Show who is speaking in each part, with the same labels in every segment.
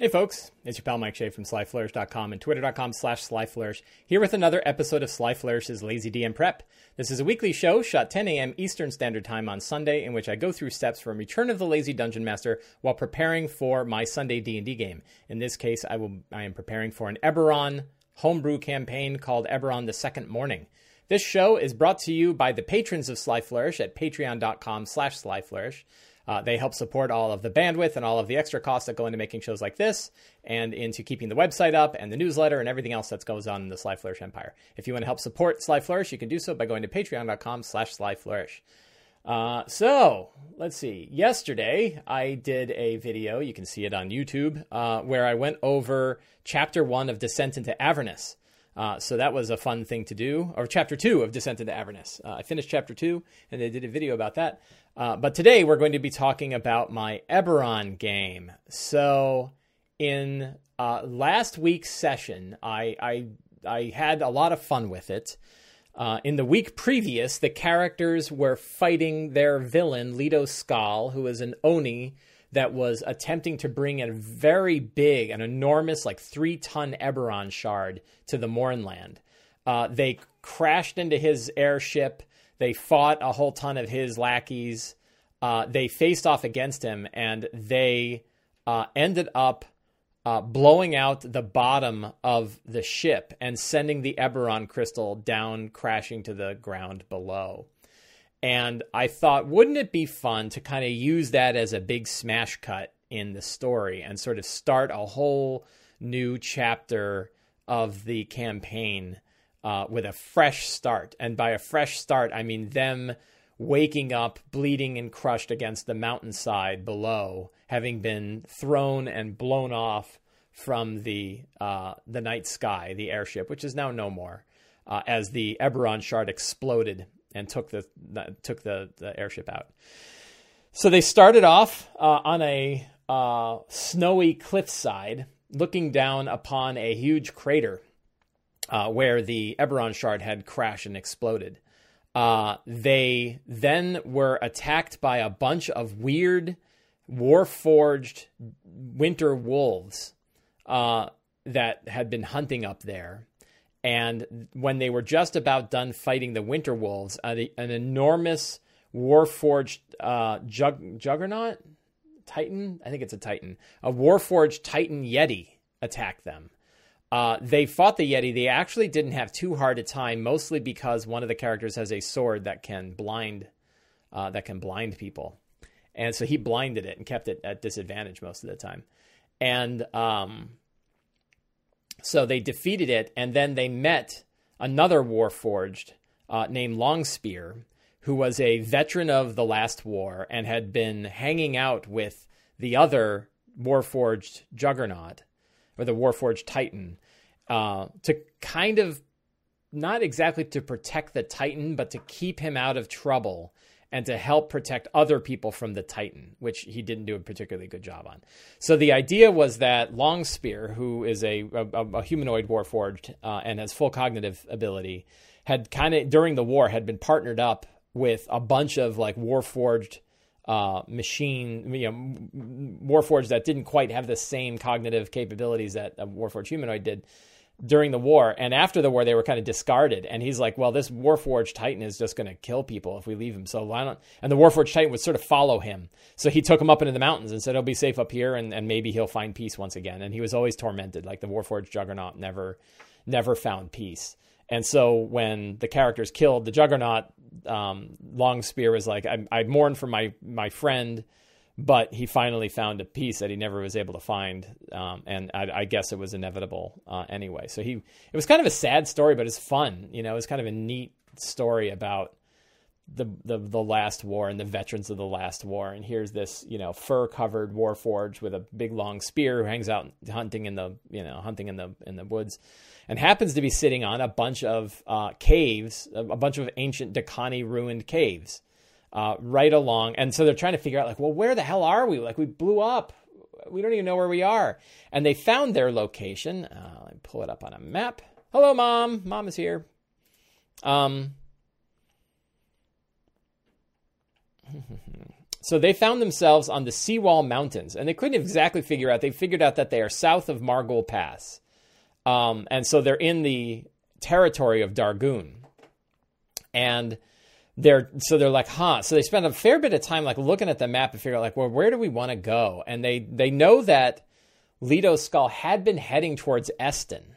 Speaker 1: Hey folks, it's your pal Mike Shea from SlyFlourish.com and Twitter.com slash SlyFlourish, here with another episode of Sly Flourish's Lazy DM Prep. This is a weekly show shot 10 a.m. Eastern Standard Time on Sunday, in which I go through steps from Return of the Lazy Dungeon Master while preparing for my Sunday D&D game. In this case, I will I am preparing for an Eberron homebrew campaign called Eberron the Second Morning. This show is brought to you by the patrons of Sly Flourish at patreon.com slash slyflourish. Uh, they help support all of the bandwidth and all of the extra costs that go into making shows like this and into keeping the website up and the newsletter and everything else that goes on in the Sly Flourish empire. If you want to help support Sly Flourish, you can do so by going to patreon.com slash slyflourish. Uh, so let's see. Yesterday, I did a video. You can see it on YouTube, uh, where I went over chapter one of Descent into Avernus. Uh, so that was a fun thing to do, or chapter two of Descent into Avernus. Uh, I finished chapter two, and I did a video about that. Uh, but today we're going to be talking about my Eberron game. So in uh, last week's session, I, I, I had a lot of fun with it. Uh, in the week previous, the characters were fighting their villain, Leto Skal, who is an Oni that was attempting to bring a very big, an enormous, like three ton Eberron shard to the Mournland. Uh, they crashed into his airship. They fought a whole ton of his lackeys. Uh, they faced off against him, and they uh, ended up uh, blowing out the bottom of the ship and sending the Eberron crystal down, crashing to the ground below. And I thought, wouldn't it be fun to kind of use that as a big smash cut in the story and sort of start a whole new chapter of the campaign uh, with a fresh start? And by a fresh start, I mean them waking up bleeding and crushed against the mountainside below, having been thrown and blown off from the uh, the night sky, the airship, which is now no more, uh, as the Eberron shard exploded and took the took the, the airship out. So they started off uh, on a uh, snowy cliffside, looking down upon a huge crater uh, where the Eberron shard had crashed and exploded. Uh, they then were attacked by a bunch of weird, war-forged winter wolves uh, that had been hunting up there and when they were just about done fighting the Winter Wolves, an, an enormous Warforged uh, jug, Juggernaut Titan, I think it's a Titan, a Warforged Titan Yeti attacked them. Uh, they fought the Yeti. They actually didn't have too hard a time, mostly because one of the characters has a sword that can blind, uh, that can blind people, and so he blinded it and kept it at disadvantage most of the time. And um, so they defeated it, and then they met another Warforged uh, named Longspear, who was a veteran of the last war and had been hanging out with the other Warforged Juggernaut, or the Warforged Titan, uh, to kind of not exactly to protect the Titan, but to keep him out of trouble and to help protect other people from the Titan, which he didn't do a particularly good job on. So the idea was that Longspear, who is a, a, a humanoid warforged uh, and has full cognitive ability, had kind of during the war had been partnered up with a bunch of like warforged uh, machine, you know, warforged that didn't quite have the same cognitive capabilities that a warforged humanoid did during the war. And after the war they were kind of discarded. And he's like well this warforged titan is just going to kill people if we leave him so why don't and the warforged titan would sort of follow him. So he took him up into the mountains and said he'll be safe up here and, and maybe he'll find peace once again. And he was always tormented like the warforged juggernaut never never found peace and so when the characters killed the juggernaut um, longspear was like I, I mourn for my my friend but he finally found a piece that he never was able to find, um, and I, I, guess it was inevitable uh, anyway. So he, it was kind of a sad story, but it's fun. You know, it was kind of a neat story about the, the the last war and the veterans of the last war. And here's this, you know, fur covered war forge with a big long spear who hangs out hunting in the, you know, hunting in the in the woods, and happens to be sitting on a bunch of uh, caves, a, bunch of ancient Dhakaani ruined caves uh, right along. And so they're trying to figure out, like, well, where the hell are we? Like, we blew up. We don't even know where we are. And they found their location. Uh, let me pull it up on a map. Hello, mom. Mom is here. Um, so they found themselves on the Seawall Mountains, and they couldn't exactly figure out. They figured out that they are south of Margol Pass, um, and so they're in the territory of Darguun, and they're so they're like, huh. So they spend a fair bit of time like looking at the map and figure out like, well, where do we want to go? And they they know that Leto's skull had been heading towards Eston.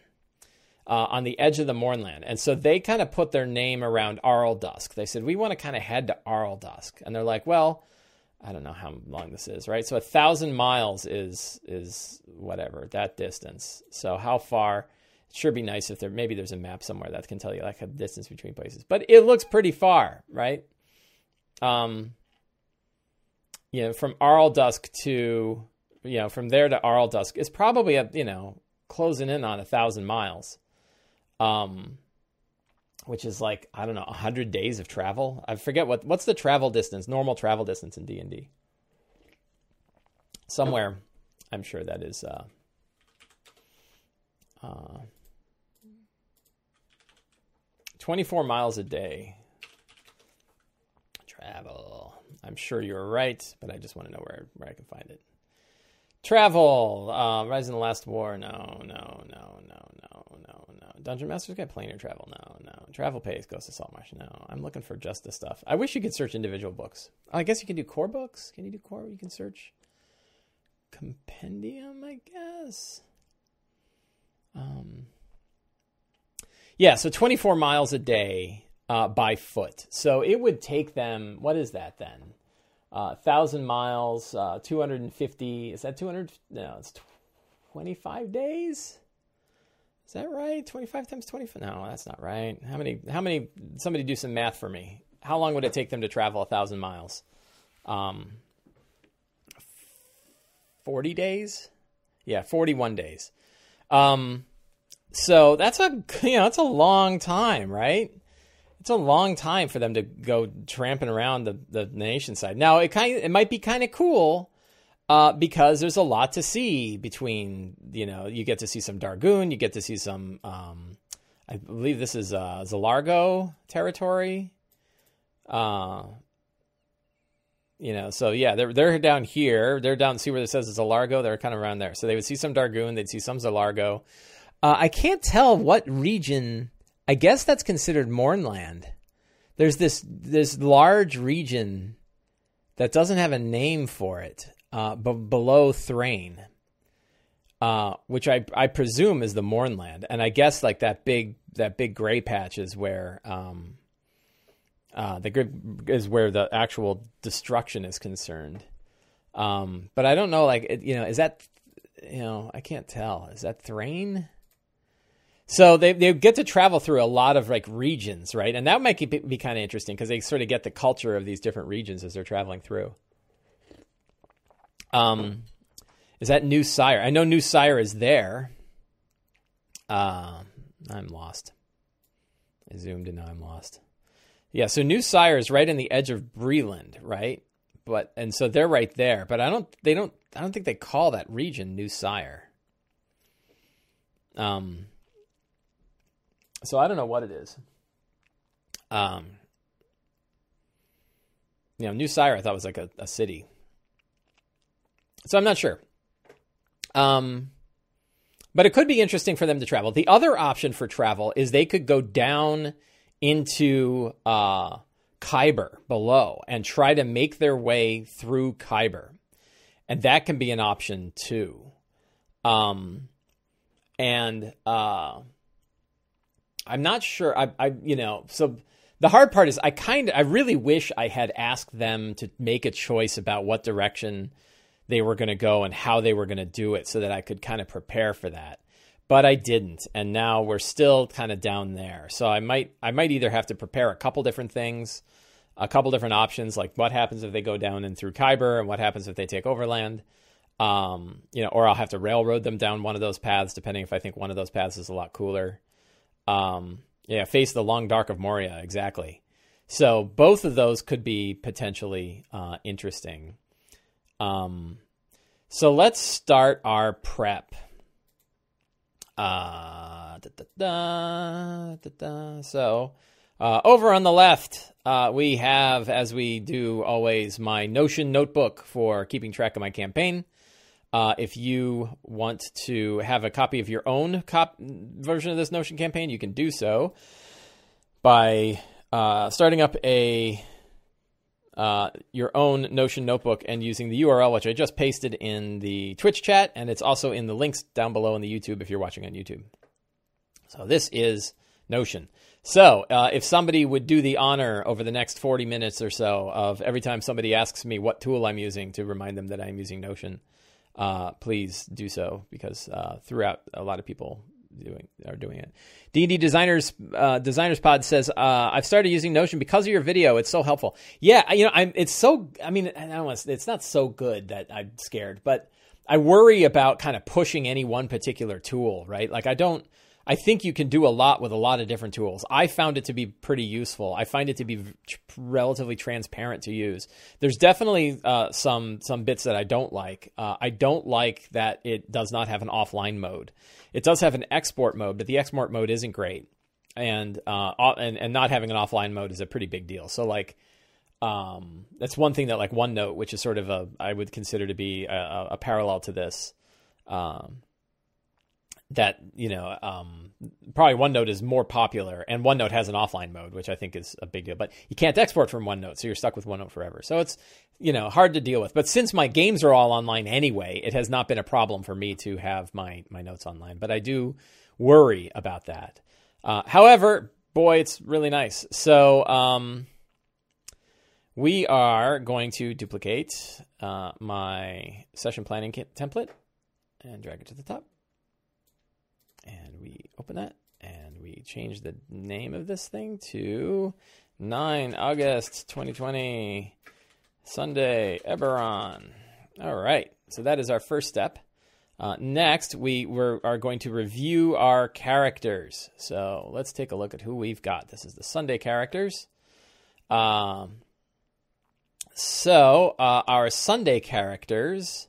Speaker 1: Uh, on the edge of the Mournland. And so they kind of put their name around Arldusk. They said, we want to kind of head to Arldusk. And they're like, well, I don't know how long this is, right? So a thousand miles is is whatever that distance. So how far? It sure be nice if there maybe there's a map somewhere that can tell you like a distance between places. But it looks pretty far, right? Um, you know, from Arldusk to you know from there to Arldusk is probably a you know closing in on a thousand miles. Um, which is like I don't know, hundred days of travel. I forget what what's the travel distance, normal travel distance in D and D. Somewhere, I'm sure that is. Uh, uh, 24 miles a day. Travel. I'm sure you're right, but I just want to know where, where I can find it. Travel. Uh, Rise in the Last War. No, no, no, no, no, no, no. Dungeon Masters got planar travel. No, no. Travel Pays Ghost of Saltmarsh. No. I'm looking for just the stuff. I wish you could search individual books. I guess you can do core books. Can you do core? You can search compendium, I guess. Um. Yeah, so 24 miles a day uh, by foot. So it would take them. What is that then? Uh, thousand miles, uh, 250. Is that 200? No, it's 25 days. Is that right? 25 times 25? No, that's not right. How many? How many? Somebody do some math for me. How long would it take them to travel a thousand miles? Um, 40 days. Yeah, 41 days. Um, so that's a you know that's a long time, right? It's a long time for them to go tramping around the, the nation side. Now it kind of, it might be kind of cool uh, because there's a lot to see between you know you get to see some Darguun, you get to see some um, I believe this is uh, Zilargo territory. Uh, you know, so yeah, they're they're down here. They're down. See where it says Zilargo. They're kind of around there. So they would see some Darguun. They'd see some Zilargo. Uh, I can't tell what region I guess that's considered Mournland. There's this this large region that doesn't have a name for it, uh, but below Thrane, uh, which I I presume is the Mournland, and I guess like that big that big gray patch is where um, uh, the is where the actual destruction is concerned. Um, but I don't know, like you know, is that you know I can't tell. Is that Thrane? So they they get to travel through a lot of like regions, right? And that might be, be kind of interesting because they sort of get the culture of these different regions as they're traveling through. Um, is that New Cyre? I know New Cyre is there. Uh, I'm lost. I zoomed and now I'm lost. Yeah, so New Cyre is right in the edge of Breland, right? But and so they're right there. But I don't. They don't. I don't think they call that region New Cyre. Um. So I don't know what it is. Um, you know, New Cyre I thought was like a, a city. So I'm not sure. Um, but it could be interesting for them to travel. The other option for travel is they could go down into uh, Khyber below and try to make their way through Khyber. And that can be an option too. Um, and uh, I'm not sure. I, I, you know, so the hard part is I kind of, I really wish I had asked them to make a choice about what direction they were going to go and how they were going to do it so that I could kind of prepare for that. But I didn't, and now we're still kind of down there. So I might, I might either have to prepare a couple different things, a couple different options, like what happens if they go down and through Khyber, and what happens if they take overland. Um, you know, or I'll have to railroad them down one of those paths, depending if I think one of those paths is a lot cooler. Um, yeah, face the long dark of Moria, exactly. So both of those could be potentially uh, interesting. Um, so let's start our prep. Uh, da, da, da, so, Uh, over on the left, uh, we have, as we do always, my Notion notebook for keeping track of my campaign. Uh, if you want to have a copy of your own cop- version of this Notion campaign, you can do so by uh, starting up a uh, your own Notion notebook and using the URL, which I just pasted in the Twitch chat, and it's also in the links down below in the YouTube if you're watching on YouTube. So this is Notion. So uh, if somebody would do the honor over the next 40 minutes or so of every time somebody asks me what tool I'm using to remind them that I'm using Notion, uh, please do so because uh, throughout a lot of people doing are doing it. D&D designers uh, designers pod says uh, I've started using Notion because of your video. It's so helpful. Yeah, you know, I'm. It's so. I mean, I don't want. It's not so good that I'm scared, but I worry about kind of pushing any one particular tool. Right? Like I don't. I think you can do a lot with a lot of different tools. I found it to be pretty useful. I find it to be relatively transparent to use. There's definitely uh, some some bits that I don't like. Uh, I don't like that it does not have an offline mode. It does have an export mode, but the export mode isn't great, and uh, and and not having an offline mode is a pretty big deal. So like. Um, that's one thing that like OneNote, which is sort of a I would consider to be a, a parallel to this, um, that you know um, probably OneNote is more popular, and OneNote has an offline mode, which I think is a big deal. But you can't export from OneNote, so you're stuck with OneNote forever. So it's you know hard to deal with. But since my games are all online anyway, it has not been a problem for me to have my my notes online. But I do worry about that. Uh, however, boy, it's really nice. So um, we are going to duplicate uh, my session planning template and drag it to the top and we open that and we change the name of this thing to 9 August 2020 Sunday Eberron. All right, so that is our first step. Uh, next, we are going to review our characters. So let's take a look at who we've got. This is the Sunday characters. Um, so uh, our Sunday characters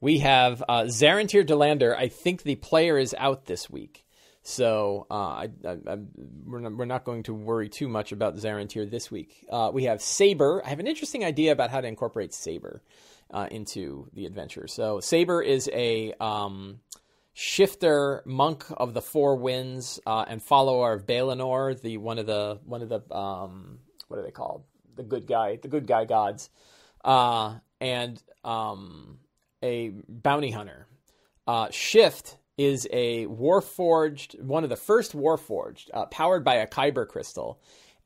Speaker 1: we have uh, Zarantir Delander. I think the player is out this week. So uh, I, I, I, we're, not, we're, not, going to worry too much about Zarantir this week. Uh, we have Saber. I have an interesting idea about how to incorporate Saber uh, into the adventure. So Saber is a um, shifter monk of the Four Winds uh, and follower of Balinor, the one of the one of the um, what are they called? The good guy, the good guy gods, uh, and um, a bounty hunter. Uh, Shift is a warforged, one of the first warforged, uh, powered by a Khyber crystal,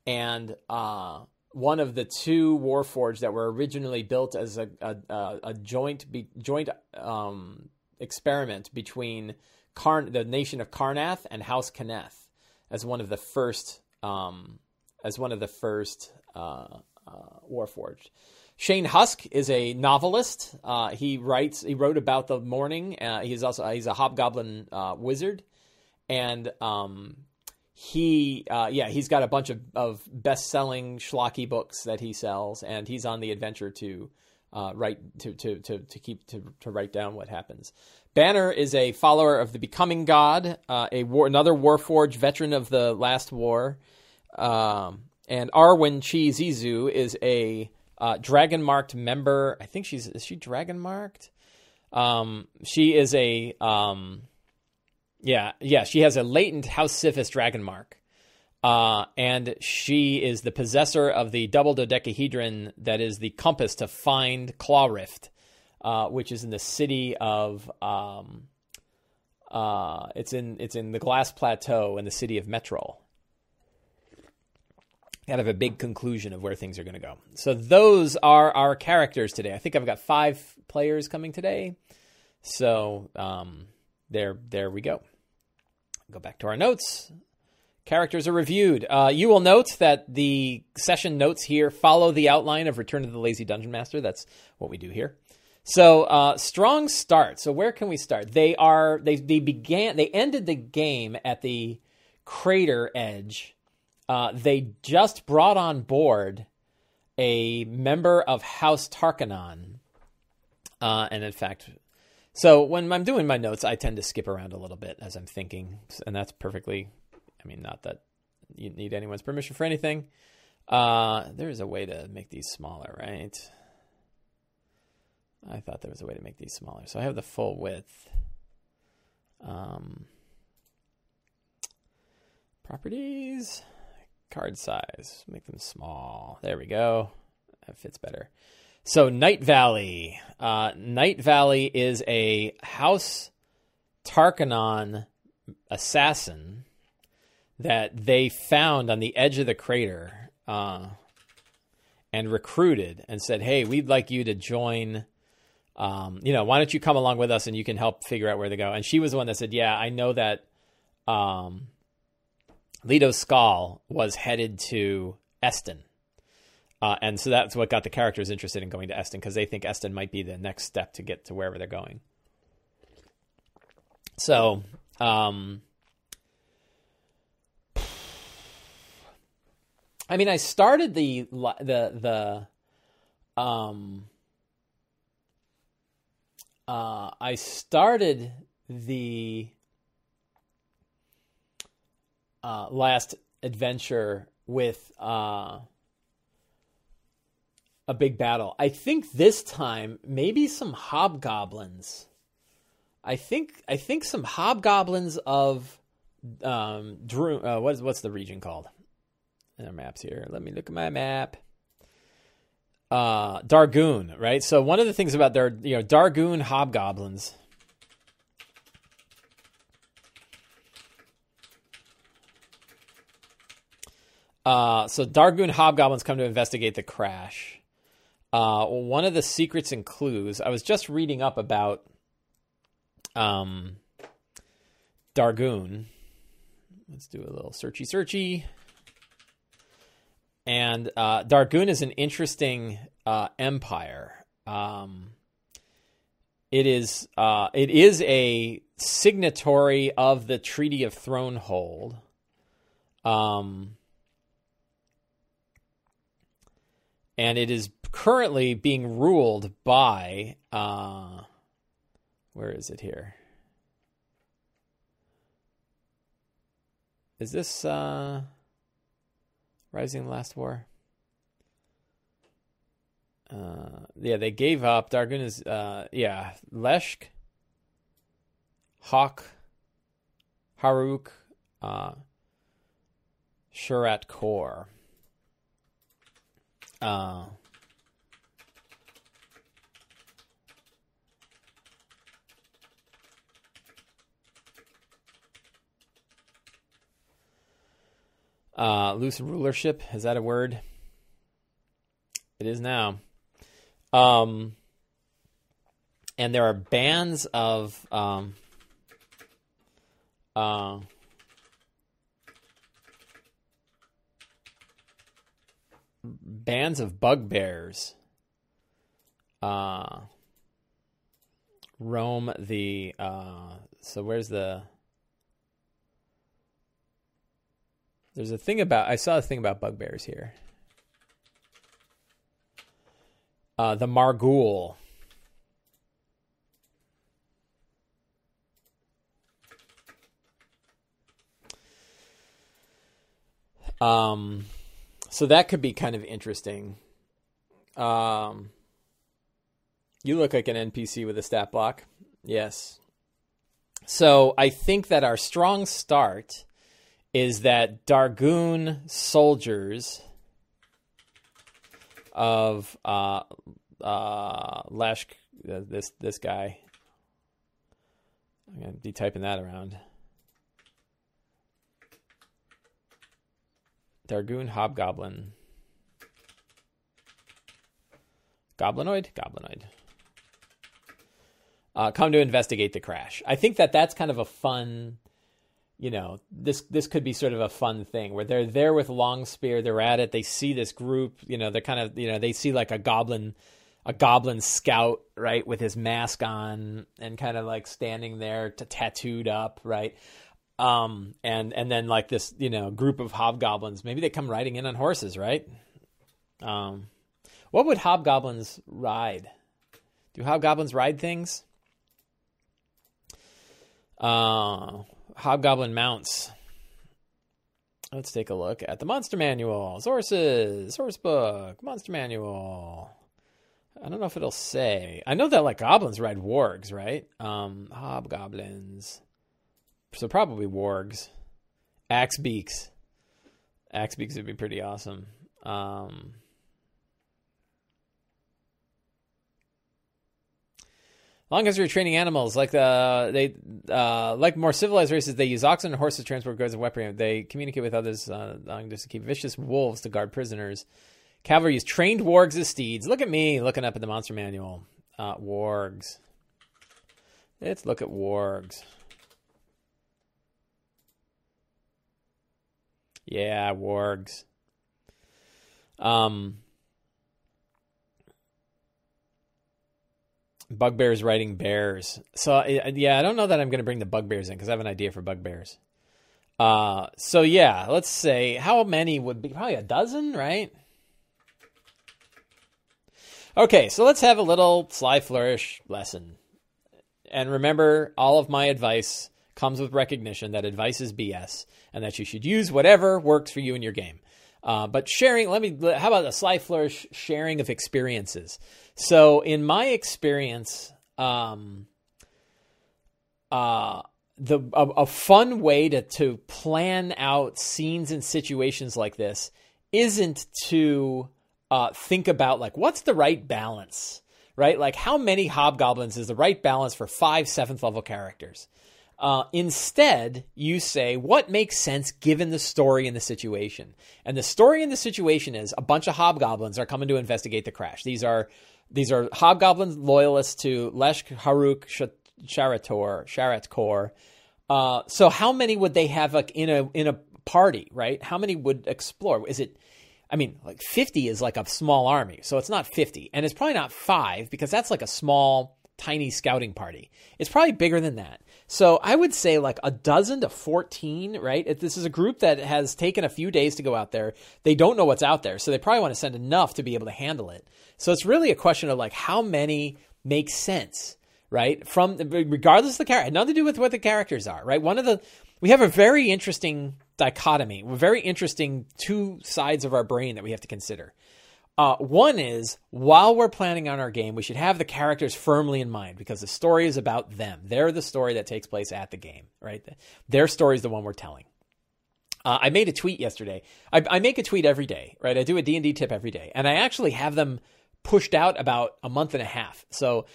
Speaker 1: and uh, one of the two warforged that were originally built as a, a, a joint be, joint um, experiment between Karn, the nation of Karrnath and House Cannith, as one of the first um, as one of the first uh, uh, warforged. Shane Husk is a novelist. Uh, he writes. He wrote about the morning. Uh, he's also he's a hobgoblin uh, wizard, and um, he uh, yeah he's got a bunch of, of best selling schlocky books that he sells, and he's on the adventure to uh, write to, to to to keep to to write down what happens. Banner is a follower of the Becoming God, uh, a war, another Warforged veteran of the last war, um, and Arwen Chi Zizu is a uh, dragon marked member. I think she's is she dragon marked? Um, she is a um, yeah yeah she has a latent House Sivis dragon mark. Uh, and she is the possessor of the double dodecahedron that is the compass to find Claw Rift, uh, which is in the city of um, uh, it's in it's in the Glass Plateau in the city of Metrol kind of a big conclusion of where things are going to go. So those are our characters today. I think I've got five players coming today. So um, there, there we go. Go back to our notes. Characters are reviewed. Uh, you will note that the session notes here follow the outline of Return of the Lazy Dungeon Master. That's what we do here. So uh, strong start. So where can we start? They are they they began they ended the game at the crater edge uh, they just brought on board a member of House Tarkanan. Uh, and in fact, so when I'm doing my notes, I tend to skip around a little bit as I'm thinking, and that's perfectly. I mean, not that you need anyone's permission for anything. Uh, there's a way to make these smaller, right? I thought there was a way to make these smaller. So I have the full width. Um, properties, card size, make them small. There we go. That fits better. So Night Valley. Uh, Night Valley is a House Tarkanan assassin that they found on the edge of the crater uh, and recruited and said, "Hey, we'd like you to join." Um, you know, why don't you come along with us and you can help figure out where to go? And she was the one that said, "Yeah, I know that." Um, Leto Skal was headed to Eston. Uh, and so that's what got the characters interested in going to Eston because they think Eston might be the next step to get to wherever they're going. So, um, I mean, I started the the the um uh I started the uh last adventure with uh a big battle. I think this time maybe some hobgoblins. I think I think some hobgoblins of um uh, what's what's the region called? And our maps here. Let me look at my map. Uh Darguun, right? So one of the things about their you know Darguun hobgoblins Uh, so Darguun hobgoblins come to investigate the crash. Uh, one of the secrets and clues I was just reading up about um, Darguun. Let's do a little searchy searchy. And uh, Darguun is an interesting uh, empire. Um, it is uh, it is a signatory of the Treaty of Thronehold. Um, and it is currently being ruled by uh, where is it here? Is this uh, Rising Last War? Uh, yeah, they gave up. Darguun is uh, yeah, Leshk, Hawk, Haruuc, uh, Shurat Kor. Uh, uh, loose rulership is that a word? It is now. Um, and there are bands of um, uh, bands of bugbears uh, roam the. Uh, so where's the? There's a thing about I saw a thing about bugbears here. Uh, the Marguul. Um, so that could be kind of interesting. Um, you look like an NPC with a stat block. Yes. So I think that our strong start is that Darguun soldiers of uh, uh, Leshk, uh, this this guy. I'm gonna be typing that around. Darguun Hobgoblin. Goblinoid? Goblinoid. Uh, come to investigate the crash. I think that that's kind of a fun, you know, this this could be sort of a fun thing where they're there with Longspear, they're at it, they see this group, you know, they're kind of, you know, they see like a goblin, a goblin scout, right, with his mask on and kind of like standing there to tattooed up, right um, and and then like this, you know, group of hobgoblins. Maybe they come riding in on horses, right? Um, what would hobgoblins ride? Do hobgoblins ride things? Uh, hobgoblin mounts. Let's take a look at the Monster Manual. Sources, source book, Monster Manual. I don't know if it'll say. I know that like goblins ride wargs, right? Um, hobgoblins. So probably wargs. Axe beaks. Axe beaks would be pretty awesome. Um, Long of training animals, like the they uh, like more civilized races, they use oxen and horses to transport goods and weaponry. They communicate with others uh, just to keep vicious wolves to guard prisoners. Cavalry use trained wargs as steeds. Look at me looking up at the monster manual. Uh, wargs. Let's look at wargs. Yeah, wargs. Um, Bugbears riding bears. So yeah, I don't know that I'm going to bring the bugbears in because I have an idea for bugbears. Uh, so yeah, let's say how many would be probably a dozen, right? Okay, so let's have a little sly flourish lesson. And remember, all of my advice comes with recognition that advice is BS and that you should use whatever works for you in your game. Uh, but sharing, let me, how about a sly flourish sharing of experiences? So, in my experience, um, uh, the a, a, fun way to to plan out scenes and situations like this isn't to uh, think about like what's the right balance, right? Like how many hobgoblins is the right balance for five seventh level characters? Uh, instead, you say what makes sense given the story and the situation. And the story and the situation is a bunch of hobgoblins are coming to investigate the crash. These are these are hobgoblins loyalists to Lesh Haruuc Sharator Sharatkor. Uh, so how many would they have like in a in a party, right? How many would explore? Is it I mean, like 50 is like a small army. So it's not 50. And it's probably not 5 because that's like a small tiny scouting party. It's probably bigger than that. So I would say like a dozen to 14, right? This is a group that has taken a few days to go out there. They don't know what's out there. So they probably want to send enough to be able to handle it. So it's really a question of like how many make sense, right? From regardless of the character, nothing to do with what the characters are, right? One of the we have a very interesting dichotomy, very interesting two sides of our brain that we have to consider. Uh, one is while we're planning on our game, we should have the characters firmly in mind because the story is about them. They're the story that takes place at the game, right? Their story is the one we're telling. Uh, I made a tweet yesterday. I, I, make a tweet every day, right? I do a D&D tip every day, and I actually have them pushed out about a month and a half. So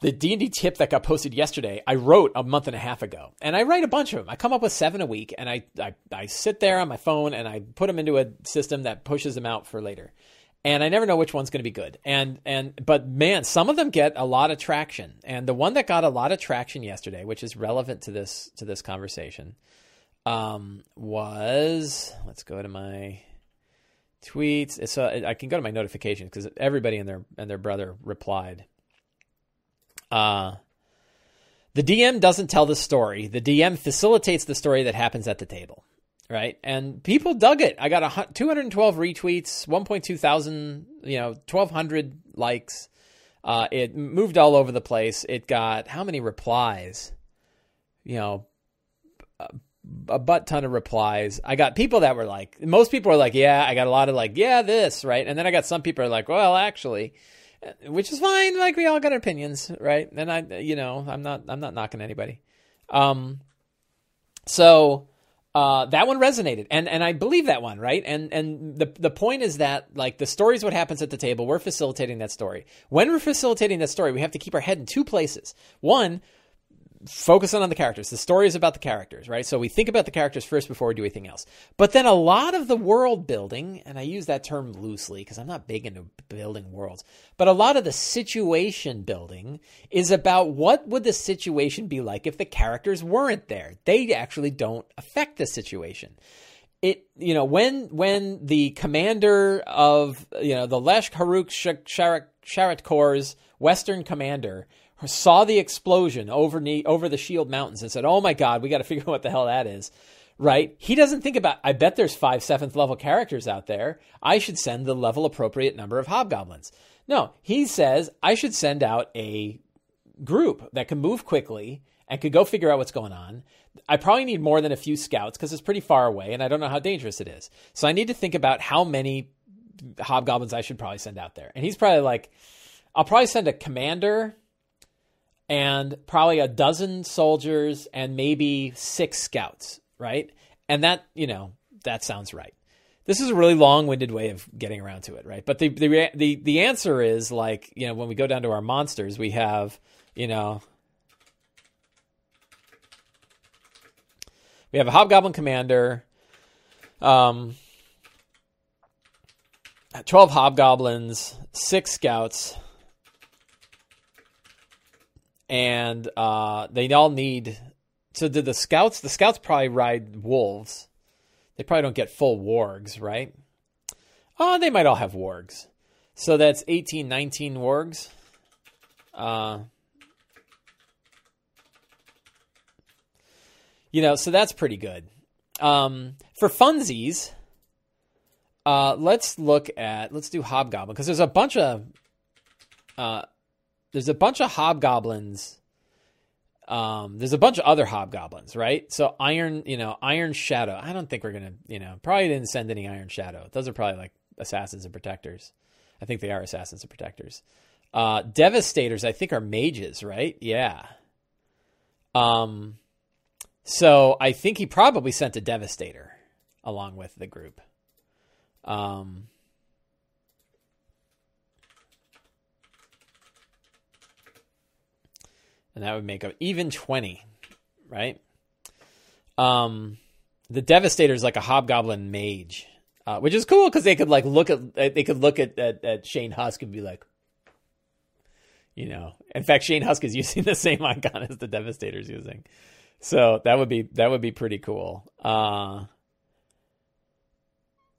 Speaker 1: the D&D tip that got posted yesterday, I wrote a month and a half ago. And I write a bunch of them. I come up with seven a week, and I, I, I sit there on my phone and I put them into a system that pushes them out for later and I never know which one's going to be good. And and but man, some of them get a lot of traction. And the one that got a lot of traction yesterday, which is relevant to this to this conversation, um, was let's go to my tweets. So I can go to my notifications because everybody and their and their brother replied. Uh the DM doesn't tell the story. The DM facilitates the story that happens at the table right? And people dug it. I got a 212 retweets, 1.2 thousand, you know, 1,200 likes. Uh, it moved all over the place. It got how many replies? You know, a, a butt ton of replies. I got people that were like, most people are like, yeah. I got a lot of like, yeah, this, right? And then I got some people are like, well, actually, which is fine. Like we all got opinions, right? And I, you know, I'm not, I'm not knocking anybody. Um, so uh, that one resonated, and and I believe that one, right? And and the the point is that like the story is what happens at the table. We're facilitating that story. When we're facilitating that story, we have to keep our head in two places. One, focusing on the characters. The story is about the characters, right? So we think about the characters first before we do anything else. But then a lot of the world building, and I use that term loosely because I'm not big into building worlds, but a lot of the situation building is about what would the situation be like if the characters weren't there. They actually don't affect the situation. It, you know, when when the commander of you know the Lesh Haruuc Sharat Sharat Corps Western commander saw the explosion over over the Shield Mountains and said, "Oh my God, we got to figure out what the hell that is." Right? He doesn't think about. I bet there's five seventh level characters out there. I should send the level appropriate number of hobgoblins. No, he says I should send out a group that can move quickly and could go figure out what's going on. I probably need more than a few scouts because it's pretty far away and I don't know how dangerous it is. So I need to think about how many hobgoblins I should probably send out there. And he's probably like, I'll probably send a commander and probably a dozen soldiers and maybe six scouts, right? And that, you know, that sounds right. This is a really long-winded way of getting around to it, right? But the the the the answer is like, you know, when we go down to our monsters, we have, you know, we have a hobgoblin commander, um, 12 hobgoblins, six scouts, and uh, they all need. So, did the scouts? The scouts probably ride wolves. They probably don't get full wargs, right? Oh, they might all have wargs. So that's 18, 19 wargs. Uh, you know, so that's pretty good. Um, for funsies, uh, let's look at let's do hobgoblin because there's a bunch of uh, there's a bunch of hobgoblins. Um, there's a bunch of other hobgoblins, right? So iron, you know, iron shadow. I don't think we're gonna, you know, probably didn't send any iron shadow. Those are probably like assassins and protectors. I think they are assassins and protectors. Uh, devastators, I think, are mages, right? Yeah. Um, so I think he probably sent a devastator along with the group. Um, and that would make up even 20, right? Um, the Devastator is like a hobgoblin mage, uh, which is cool because they could like look at they could look at, at, at Shane Husk and be like, you know. In fact, Shane Husk is using the same icon as the Devastator's is using, so that would be that would be pretty cool. Uh,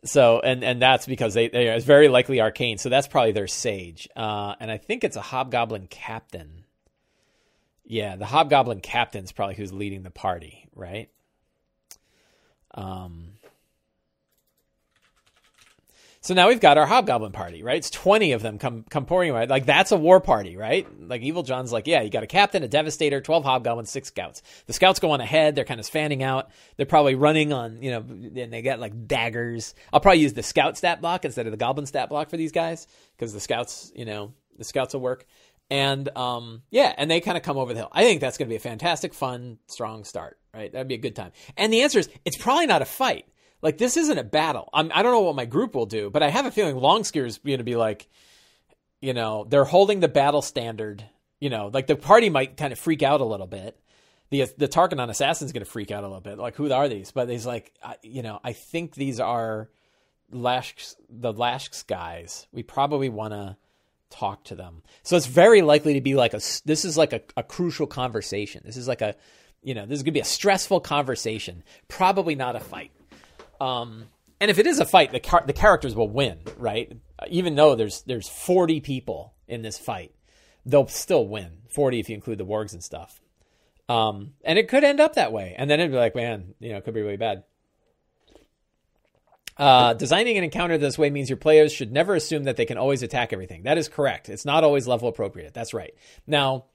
Speaker 1: so and and that's because they they are very likely arcane. So that's probably their sage. Uh, and I think it's a hobgoblin captain. Yeah, the hobgoblin captain's probably who's leading the party, right? Um, so now we've got our hobgoblin party, right? It's 20 of them come come pouring away. Like that's a war party, right? Like Evil John's like, yeah, you got a captain, a devastator, 12 hobgoblins, six scouts. The scouts go on ahead, they're kind of fanning out. They're probably running on, you know, and they got like daggers. I'll probably use the scout stat block instead of the goblin stat block for these guys because the scouts, you know, the scouts will work. And um, yeah, and they kind of come over the hill. I think that's going to be a fantastic, fun, strong start, right? That'd be a good time. And the answer is, it's probably not a fight like this isn't a battle. I'm, I do not know what my group will do, but I have a feeling Longspear is going to be like, you know, they're holding the battle standard. You know, like the party might kind of freak out a little bit. The the Tarkanan assassin's going to freak out a little bit. Like, who are these? But he's like, I, you know, I think these are Lashk the Lashk guys. We probably want to talk to them. So it's very likely to be like a. This is like a, a crucial conversation. This is like a, you know, this is going to be a stressful conversation. Probably not a fight. Um, and if it is a fight, the car- the characters will win, right? Even though there's there's 40 people in this fight, they'll still win. 40 if you include the wargs and stuff. Um, and it could end up that way, and then it'd be like, man, you know, it could be really bad. Uh, designing an encounter this way means your players should never assume that they can always attack everything. That is correct. It's not always level appropriate. That's right. Now,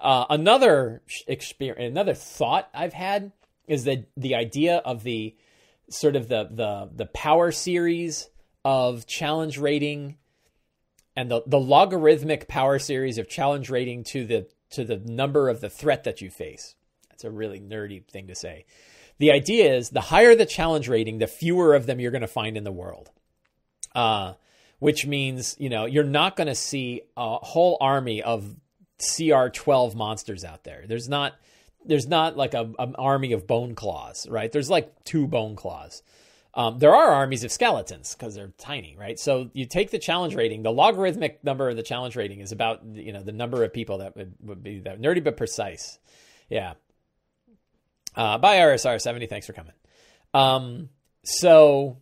Speaker 1: uh, another experience, another thought I've had is that the idea of the sort of the the the power series of challenge rating and the, the logarithmic power series of challenge rating to the to the number of the threat that you face. That's a really nerdy thing to say. The idea is the higher the challenge rating, the fewer of them you're going to find in the world. Uh, which means, you know, you're not going to see a whole army of CR 12 monsters out there. There's not there's not like a, an army of bone claws, right? There's like two bone claws. Um, there are armies of skeletons because they're tiny, right? So you take the challenge rating. The logarithmic number of the challenge rating is about you know the number of people that would, would be that nerdy but precise. Yeah. Uh, bye RSR seventy. Thanks for coming. Um, so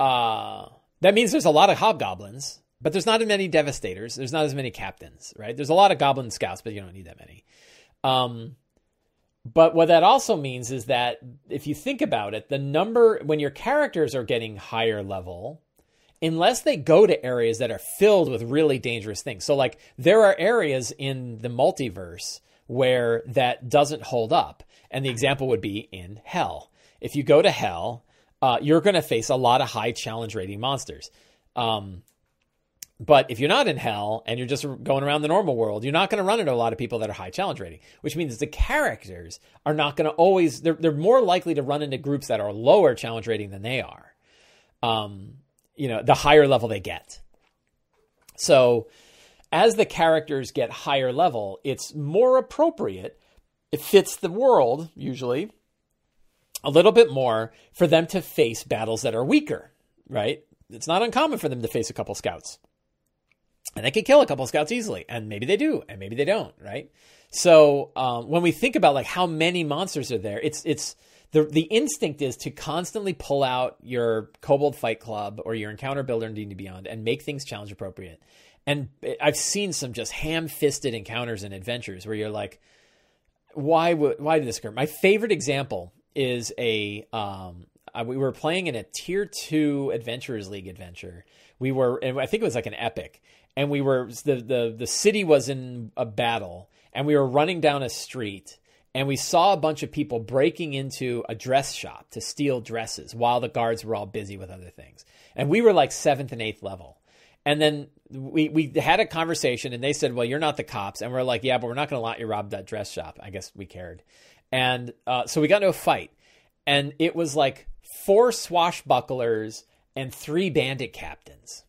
Speaker 1: uh, that means there's a lot of hobgoblins, but there's not as many devastators. There's not as many captains, right? There's a lot of goblin scouts, but you don't need that many. Um, but what that also means is that if you think about it, the number, when your characters are getting higher level, unless they go to areas that are filled with really dangerous things. So, like, there are areas in the multiverse where that doesn't hold up. And the example would be in hell. If you go to hell, uh, you're going to face a lot of high challenge rating monsters. Um, but if you're not in hell and you're just going around the normal world, you're not going to run into a lot of people that are high challenge rating, which means the characters are not going to always, they're, they're more likely to run into groups that are lower challenge rating than they are. Um, you know, the higher level they get. So as the characters get higher level, it's more appropriate. It fits the world, usually, a little bit more for them to face battles that are weaker, right? It's not uncommon for them to face a couple scouts. And they can kill a couple scouts easily and maybe they do and maybe they don't right? So um, when we think about like how many monsters are there it's it's the the instinct is to constantly pull out your kobold fight club or your encounter builder in d&d beyond and make things challenge appropriate. And i've seen some just ham-fisted encounters and adventures where you're like why would why did this occur my favorite example is a um, uh, we were playing in a tier two adventurers league adventure we were and i think it was like an epic and we were the the the city was in a battle and we were running down a street and we saw a bunch of people breaking into a dress shop to steal dresses while the guards were all busy with other things. And we were like 7th and 8th level. And then we we had a conversation and they said, "Well, you're not the cops." And we're like, "Yeah, but we're not going to let you rob that dress shop." I guess we cared. And uh, so we got into a fight. And it was like four swashbucklers and three bandit captains.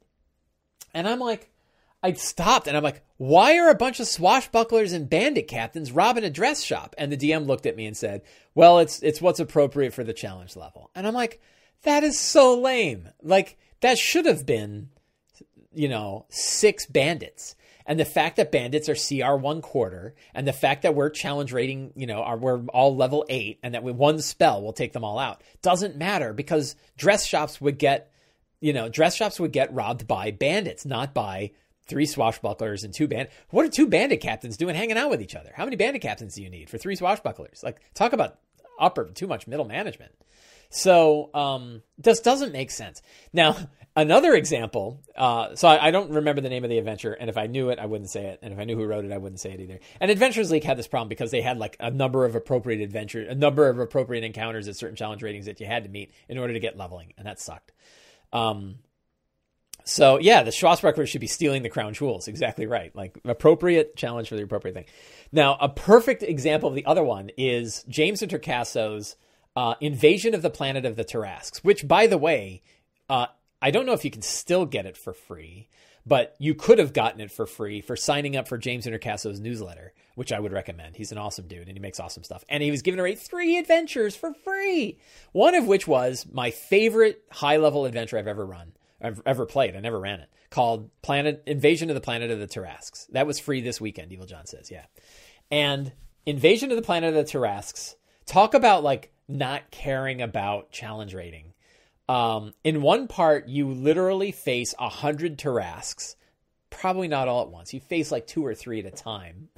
Speaker 1: And I'm like, I stopped and I'm like, why are a bunch of swashbucklers and bandit captains robbing a dress shop? And the DM looked at me and said, well, it's it's what's appropriate for the challenge level. And I'm like, that is so lame. Like that should have been, you know, six bandits. And the fact that bandits are CR one quarter, and the fact that we're challenge rating, you know, are we're all level eight, and that with one spell we'll take them all out, doesn't matter because dress shops would get, you know, dress shops would get robbed by bandits, not by three swashbucklers and two band. What are two bandit captains doing hanging out with each other? How many bandit captains do you need for three swashbucklers? Like, talk about upper too much middle management. So um, this doesn't make sense. Now, another example. Uh, so I, I, don't remember the name of the adventure, and if I knew it, I wouldn't say it, and if I knew who wrote it, I wouldn't say it either. And Adventures League had this problem because they had like a number of appropriate adventure, a number of appropriate encounters at certain challenge ratings that you had to meet in order to get leveling, and that sucked. Um, so yeah, the Swashbuckler should be stealing the crown jewels. Exactly right. Like appropriate challenge for the appropriate thing. Now, a perfect example of the other one is James Introcaso's uh, Invasion of the Planet of the Tarrasques, which, by the way, uh, I don't know if you can still get it for free, but you could have gotten it for free for signing up for James Introcaso's newsletter, which I would recommend. He's an awesome dude and he makes awesome stuff. And he was giving away three adventures for free, one of which was my favorite high level adventure I've ever run. I've ever played. I never ran it. Called Planet Invasion of the Planet of the Tarrasques. That was free this weekend. Evil John says, yeah. And Invasion of the Planet of the Tarrasques. Talk about like not caring about challenge rating. Um, in one part, you literally face a hundred Tarrasques. Probably not all at once. You face like two or three at a time.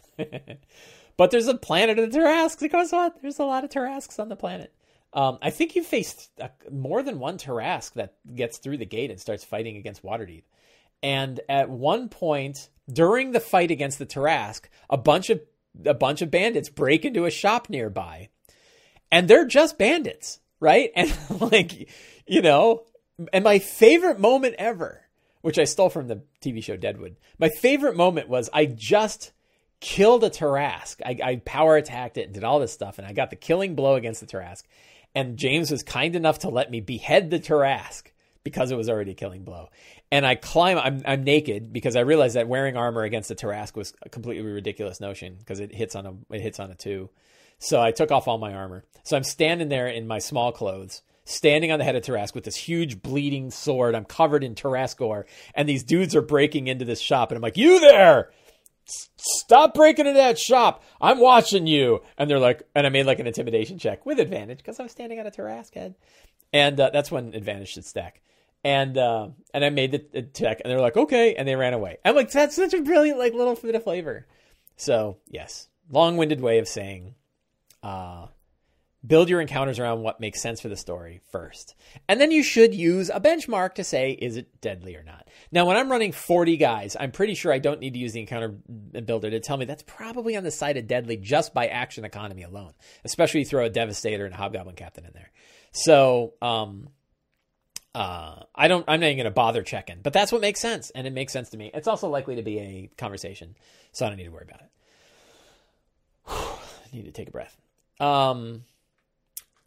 Speaker 1: but there's a planet of the. It goes on. There's a lot of Tarrasques on the planet. Um, I think you faced uh, more than one Tarrasque that gets through the gate and starts fighting against Waterdeep. And at one point during the fight against the Tarrasque, a bunch of a bunch of bandits break into a shop nearby, and they're just bandits, right? And like, you know, and my favorite moment ever, which I stole from the TV show Deadwood, my favorite moment was I just killed a Tarrasque. I, I power attacked it and did all this stuff, and I got the killing blow against the Tarrasque and James was kind enough to let me behead the Tarrasque because it was already a killing blow. And I climb, I'm, I'm naked because I realized that wearing armor against the Tarrasque was a completely ridiculous notion because it hits on a it hits on a two. So I took off all my armor. So I'm standing there in my small clothes, standing on the head of Tarrasque with this huge bleeding sword. I'm covered in Tarrasque gore, and these dudes are breaking into this shop, and I'm like, "You there! stop breaking into that shop. I'm watching you. And they're like, and I made like an intimidation check with advantage because I'm standing on a Tarrasque head. And uh, that's when advantage should stack. And uh, and I made the, the check, and they're like, okay, and they ran away. I'm like, that's such a brilliant like little bit of flavor. So yes, long-winded way of saying, uh, build your encounters around what makes sense for the story first. And then you should use a benchmark to say, is it deadly or not? Now, when I'm running 40 guys, I'm pretty sure I don't need to use the encounter builder to tell me that's probably on the side of deadly just by action economy alone, especially throw a Devastator and a Hobgoblin Captain in there. So, um, uh, I don't, I'm not even going to bother checking, but that's what makes sense. And it makes sense to me. It's also likely to be a conversation, so I don't need to worry about it. I need to take a breath. Um,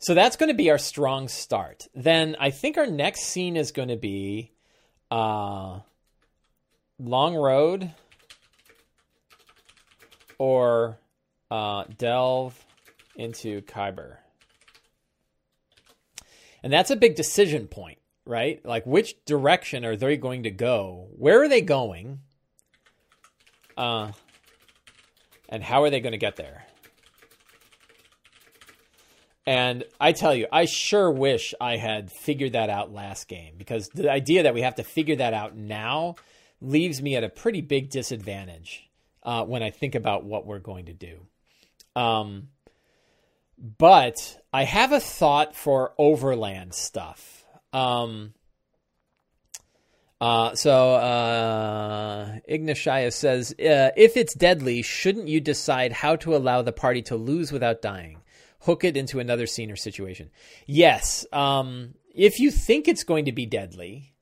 Speaker 1: so that's going to be our strong start. Then I think our next scene is going to be uh, Long Road or uh, Delve into Khyber. And that's a big decision point, right? Like, which direction are they going to go? Where are they going? Uh, and how are they going to get there? And I tell you, I sure wish I had figured that out last game because the idea that we have to figure that out now leaves me at a pretty big disadvantage uh, when I think about what we're going to do. Um, but I have a thought for overland stuff. Um, uh, so uh, Ignatius says, uh, if it's deadly, shouldn't you decide how to allow the party to lose without dying? Hook it into another scene or situation. Yes, um, if you think it's going to be deadly,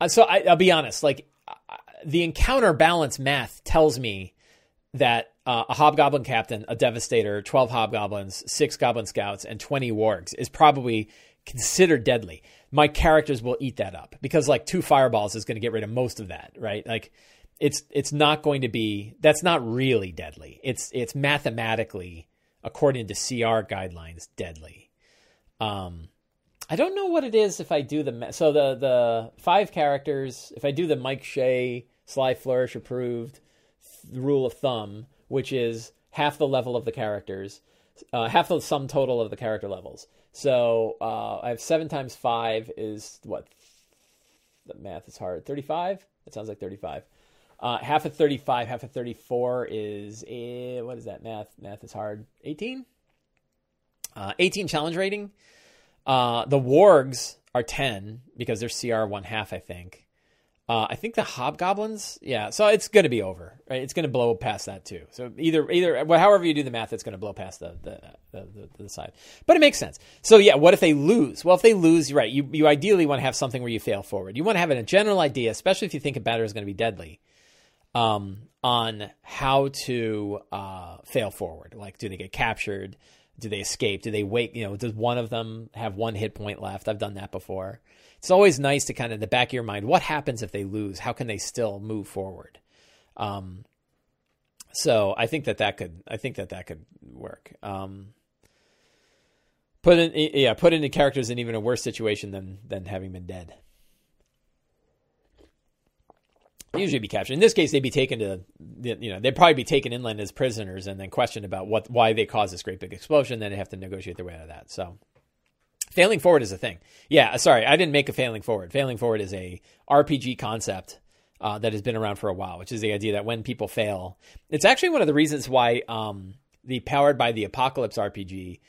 Speaker 1: uh, so I, will be honest, like uh, the encounter balance math tells me that uh, a hobgoblin captain, a devastator, 12 hobgoblins, six goblin scouts, and 20 wargs is probably considered deadly. My characters will eat that up because like two fireballs is going to get rid of most of that, right? Like it's it's not going to be that's not really deadly. It's it's mathematically according to CR guidelines, deadly. Um, I don't know what it is if I do the so the the five characters. If I do the Mike Shea Sly Flourish approved rule of thumb, which is half the level of the characters, uh, half the sum total of the character levels. So uh, I have seven times five is what? The math is hard. Thirty-five. It sounds like thirty-five. Uh, half of 35, half of 34 is, eh, what is that math? Math is hard. 18? Uh, 18 challenge rating. Uh, the wargs are 10 because they're CR one half, I think. Uh, I think the hobgoblins, yeah. So it's going to be over, right? It's going to blow past that too. So either, either, well, however you do the math, it's going to blow past the the, the the, the side. But it makes sense. So yeah, what if they lose? Well, if they lose, right? You you ideally want to have something where you fail forward. You want to have a general idea, especially if you think a batter is going to be deadly um, on how to uh, fail forward. Like, do they get captured? Do they escape? Do they wait? You know, does one of them have one hit point left? I've done that before. It's always nice to kind of in the back of your mind, what happens if they lose? How can they still move forward? Um, so I think that that could, I think that that could work. Um, put in, yeah, put into characters in even a worse situation than than having been dead usually be captured. In this case, they'd be taken to, you know, they'd probably be taken inland as prisoners and then questioned about what why they caused this great big explosion. Then they have to negotiate their way out of that. So, failing forward is a thing. Yeah, sorry, I didn't make a failing forward. Failing forward is a RPG concept uh, that has been around for a while, which is the idea that when people fail, it's actually one of the reasons why um, the Powered by the Apocalypse RPG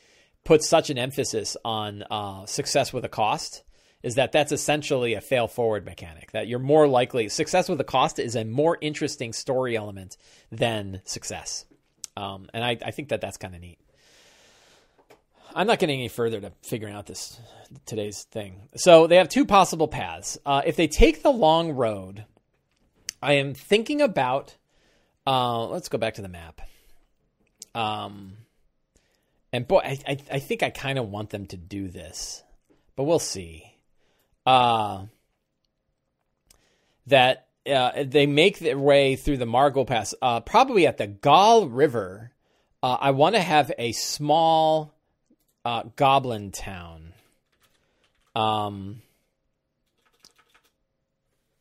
Speaker 1: puts such an emphasis on uh, success with a cost is that that's essentially a fail forward mechanic. That you're more likely success with a cost is a more interesting story element than success, um, and I, I think that that's kind of neat. I'm not getting any further to figuring out this today's thing. So they have two possible paths. Uh, if they take the long road, I am thinking about. Uh, let's go back to the map. Um, and boy, I, I, I think I kind of want them to do this, but we'll see uh, that uh, they make their way through the Marguul Pass, uh, probably at the Gal River. Uh, I want to have a small uh, goblin town. Um,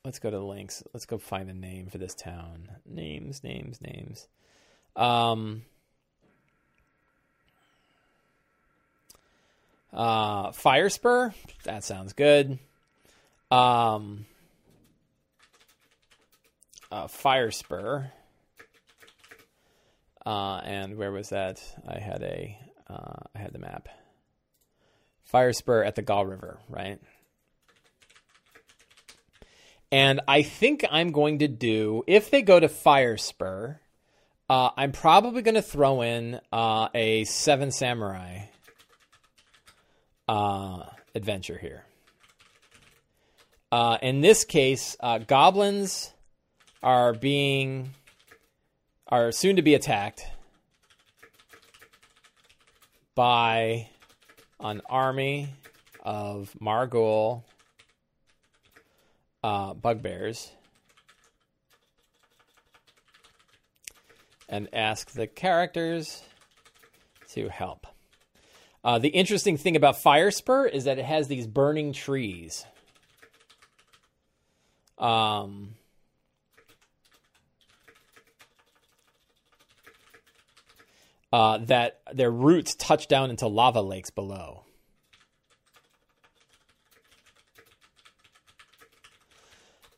Speaker 1: let's go to the links. Let's go find a name for this town. Names, names, names. Um, uh, Firespur. That sounds good. Um, uh, Firespur. Uh, and where was that? I had a, uh, I had the map. Fire Spur at the Gaul River, right? And I think I'm going to do, if they go to Fire Spur, uh, I'm probably going to throw in uh, a Seven Samurai uh, adventure here. Uh, in this case, uh, goblins are being are soon to be attacked by an army of Marguul uh, bugbears and ask the characters to help. Uh, the interesting thing about Fire Spur is that it has these burning trees. Um, uh, that their roots touch down into lava lakes below.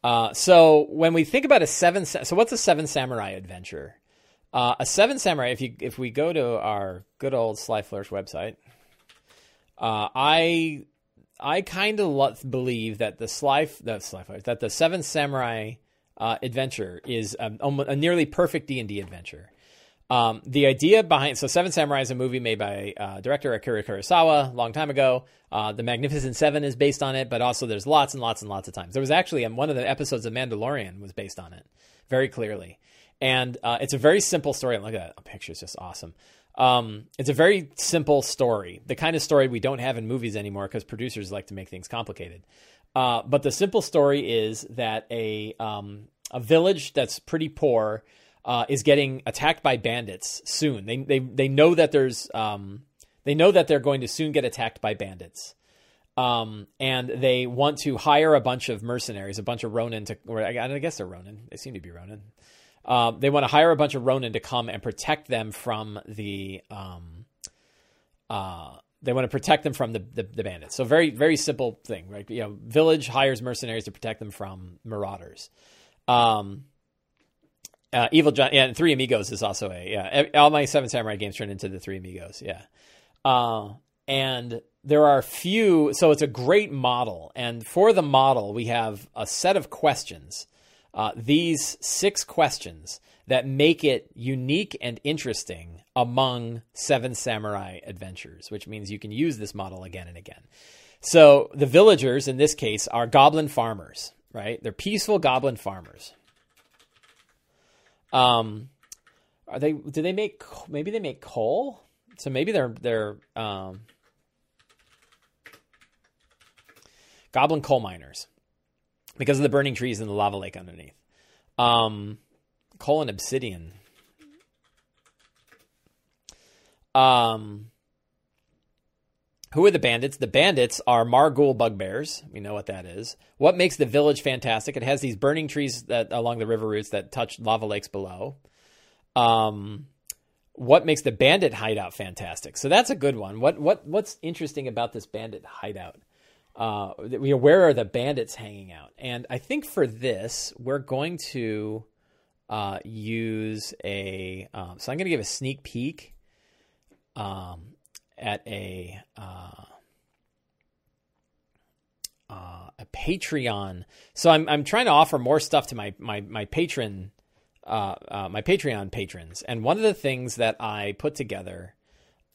Speaker 1: Uh, so when we think about a seven, so what's a seven samurai adventure? Uh, a seven samurai. If you if we go to our good old Sly Flourish website, uh, I I kind of lo- believe that the Sly the Sly that the seven samurai uh, adventure is a, a nearly perfect D and D adventure. Um, the idea behind so Seven Samurai is a movie made by uh, director Akira Kurosawa a long time ago. Uh, the Magnificent Seven is based on it, but also there's lots and lots and lots of times. There was actually um, one of the episodes of Mandalorian was based on it very clearly, and uh, it's a very simple story. Look at that a picture; it's just awesome. Um, it's a very simple story, the kind of story we don't have in movies anymore because producers like to make things complicated. Uh, but the simple story is that a um, a village that's pretty poor uh, is getting attacked by bandits soon. They they they know that there's um, they know that they're going to soon get attacked by bandits. Um, and they want to hire a bunch of mercenaries, a bunch of Ronin to, or I, I guess they're Ronin. They seem to be Ronin. Um, they want to hire a bunch of Ronin to come and protect them from the, um, uh, they want to protect them from the, the, the, bandits. So very, very simple thing, right? You know, village hires mercenaries to protect them from marauders. Um, uh, Evil John, yeah, and Three Amigos is also a yeah. All my Seven Samurai games turn into the Three Amigos, yeah. Uh, and there are few, so it's a great model. And for the model, we have a set of questions. Uh, these six questions that make it unique and interesting among Seven Samurai adventures, which means you can use this model again and again. So the villagers in this case are goblin farmers, right? They're peaceful goblin farmers. Um, are they? Do they make? Maybe they make coal. So maybe they're they're um, goblin coal miners because of the burning trees and the lava lake underneath. Um, coal and obsidian. Um, who are the bandits? The bandits are Marguul bugbears. We know what that is. What makes the village fantastic? It has these burning trees that along the river routes that touch lava lakes below. Um, what makes the bandit hideout fantastic? So that's a good one. What what what's interesting about this bandit hideout? Uh, you know, where are the bandits hanging out? And I think for this, we're going to uh, use a. Um, so I'm going to give a sneak peek. Um, at a uh, uh, a Patreon. So I'm I'm trying to offer more stuff to my my my patron uh, uh, my Patreon patrons, and one of the things that I put together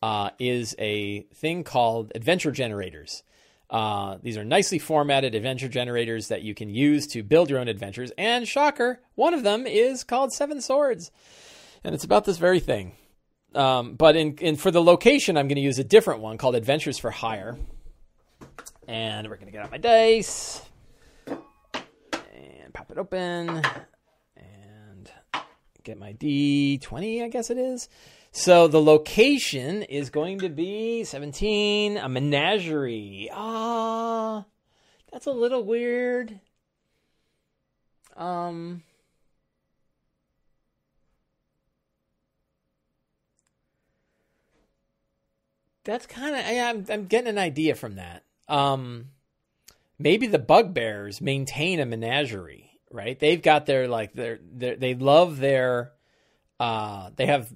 Speaker 1: uh, is a thing called adventure generators. Uh, these are nicely formatted adventure generators that you can use to build your own adventures. And shocker, one of them is called Seven Swords, and it's about this very thing. Um, but in, in for the location, I'm going to use a different one called Adventures for Hire. And we're going to get out my dice and pop it open and get my D20, I guess it is. So the location is going to be 17, a menagerie. Ah, that's a little weird. Um, that's kind of I'm I'm getting an idea from that. Um, maybe the bugbears maintain a menagerie, right? They've got their like their, their they love their uh they have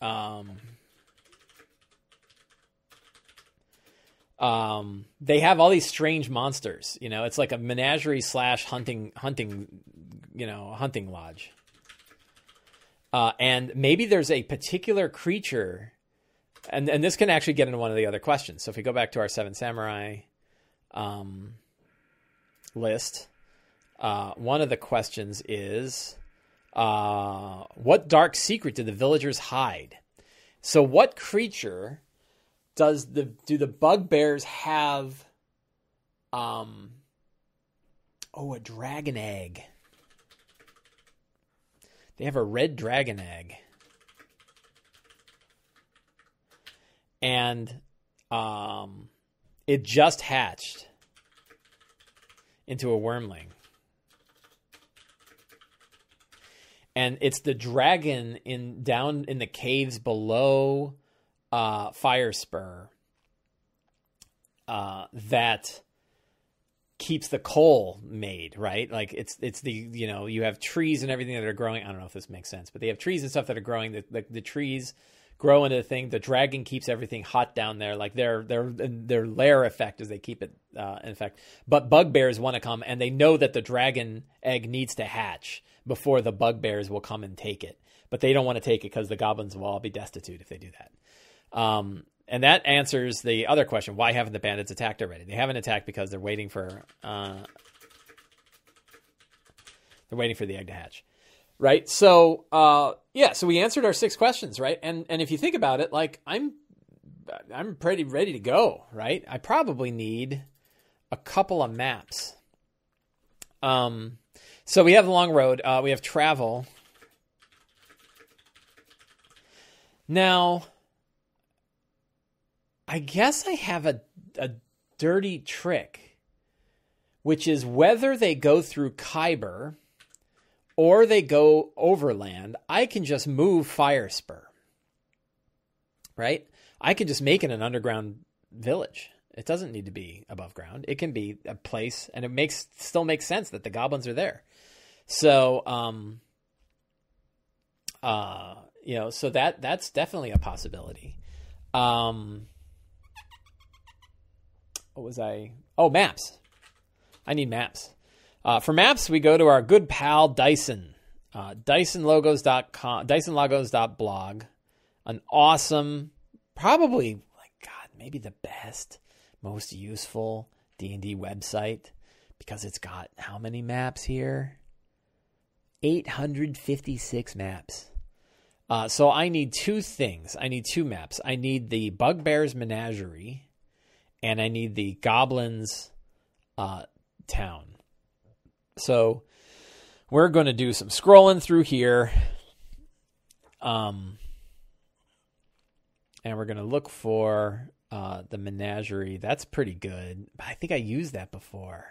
Speaker 1: um um, they have all these strange monsters. You know, it's like a menagerie slash hunting hunting, you know, hunting lodge. Uh, and maybe there's a particular creature, and and this can actually get into one of the other questions. So if we go back to our Seven Samurai um, list, uh, one of the questions is, uh, what dark secret did the villagers hide? So what creature does the do the bugbears have um oh a dragon egg? They have a red dragon egg. And um it just hatched into a wyrmling and it's the dragon in down in the caves below uh, fire spur uh, that keeps the coal made right? Like it's it's the you know you have trees and everything that are growing. I don't know if this makes sense but they have trees and stuff that are growing. The, the, the trees grow into the thing. The dragon keeps everything hot down there. Like their their their lair effect is they keep it uh, in effect. But bugbears want to come and they know that the dragon egg needs to hatch before the bugbears will come and take it but they don't want to take it because the goblins will all be destitute if they do that um, and that answers the other question: Why haven't the bandits attacked already? They haven't attacked because they're waiting for uh, they're waiting for the egg to hatch, right? So uh, yeah, so we answered our six questions, right? And and if you think about it, like I'm I'm pretty ready to go, right? I probably need a couple of maps. Um, so we have the long road. Uh, we have travel. Now, I guess I have a, a dirty trick, which is whether they go through Khyber or they go overland, I can just move Firespur. Right? I can just make it an underground village. It doesn't need to be above ground. It can be a place, and it makes still makes sense that the goblins are there. So, um, uh, you know, so that that's definitely a possibility. Um, what was I? Oh, maps. I need maps. Uh, for maps, we go to our good pal Dyson. Uh, DysonLogos.com, DysonLogos.blog. An awesome, probably like God, maybe the best, most useful D and D website because it's got how many maps here? 856 maps. Uh, so I need two things. I need two maps. I need the Bugbears Menagerie, and I need the Goblins uh, town. So we're going to do some scrolling through here. Um, and we're going to look for uh, the menagerie. That's pretty good. I think I used that before.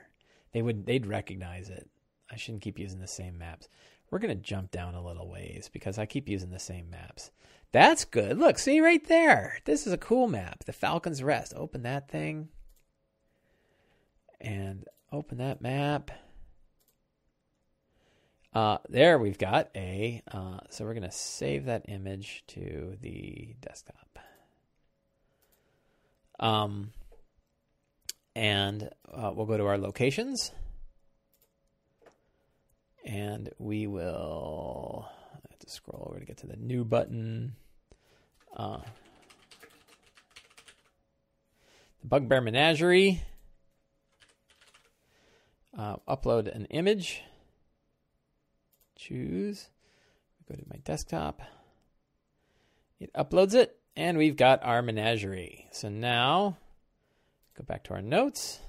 Speaker 1: They would they'd recognize it. I shouldn't keep using the same maps. We're going to jump down a little ways because I keep using the same maps. That's good. Look, see right there. This is a cool map. The Falcon's Rest. Open that thing. And open that map. Uh, there we've got a. Uh, so we're going to save that image to the desktop. Um, and uh, we'll go to our locations. And we will have to scroll over to get to the new button. Uh, the Bugbear Menagerie. Uh, upload an image. Choose. Go to my desktop. It uploads it, and we've got our menagerie. So now, go back to our notes,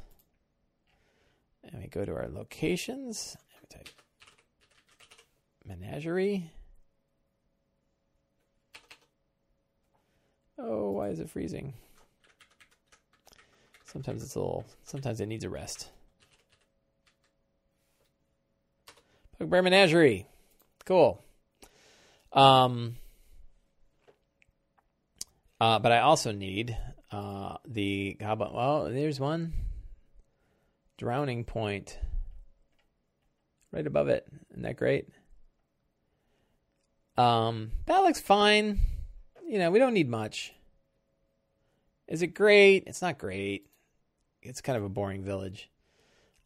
Speaker 1: and we go to our locations. Type menagerie. Oh, why is it freezing? Sometimes it's a little, sometimes it needs a rest. Bugbear Menagerie. Cool. Um, uh, but I also need uh, the, about, well, there's one. Drowning Point. Right above it. Isn't that great? Um, that looks fine you know, we don't need much. Is it great? It's not great. It's kind of a boring village.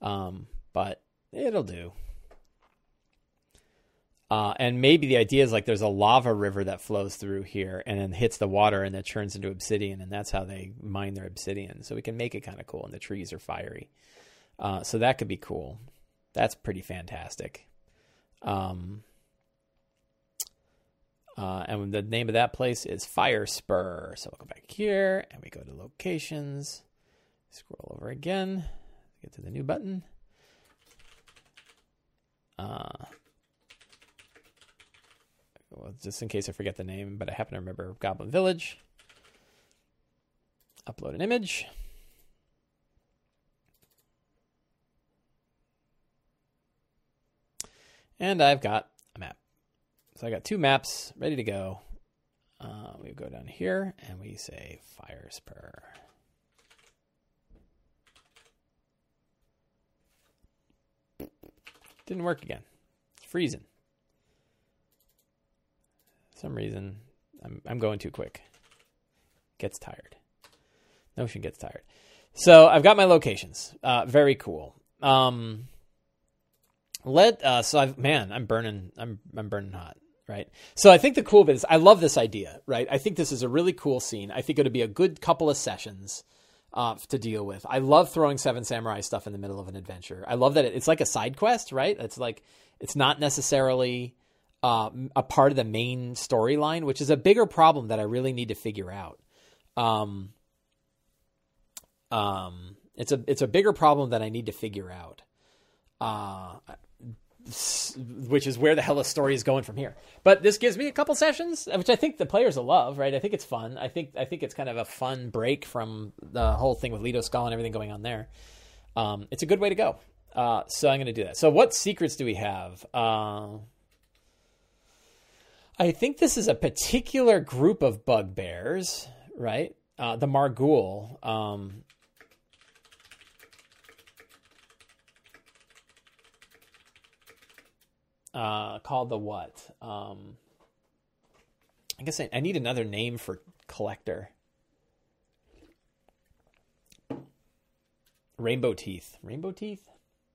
Speaker 1: Um, but it'll do. Uh, and maybe the idea is like there's a lava river that flows through here and then hits the water and that turns into obsidian, and that's how they mine their obsidian. So we can make it kind of cool, and the trees are fiery. Uh, so that could be cool. That's pretty fantastic. Um, uh, and the name of that place is Fire Spur. So we'll go back here and we go to locations. Scroll over again. Get to the new button. Uh, well, just in case I forget the name, but I happen to remember Goblin Village. Upload an image. And I've got a map. I got two maps ready to go. Uh, we go down here and we say Fire Spur. Didn't work again. It's freezing. For some reason, I'm I'm going too quick. Gets tired. Notion gets tired. So I've got my locations. Uh, very cool. Um, let uh, so I've man, I'm burning. I'm I'm burning hot. Right. So I think the cool bit is I love this idea. Right. I think this is a really cool scene. I think it would be a good couple of sessions uh, to deal with. I love throwing Seven Samurai stuff in the middle of an adventure. I love that it, it's like a side quest, right? It's like it's not necessarily uh, a part of the main storyline, which is a bigger problem that I really need to figure out. Um, um, it's a it's a bigger problem that I need to figure out. Uh, which is where the hell the story is going from here. But this gives me a couple sessions, which I think the players will love, right? I think it's fun. I think I think it's kind of a fun break from the whole thing with Lido Skull and everything going on there. Um, it's a good way to go. Uh, so I'm going to do that. So what secrets do we have? Uh, I think this is a particular group of bugbears, right? Uh, the Marguul. Um, uh, called the what? Um, I guess I, I need another name for collector. Rainbow teeth. Rainbow teeth?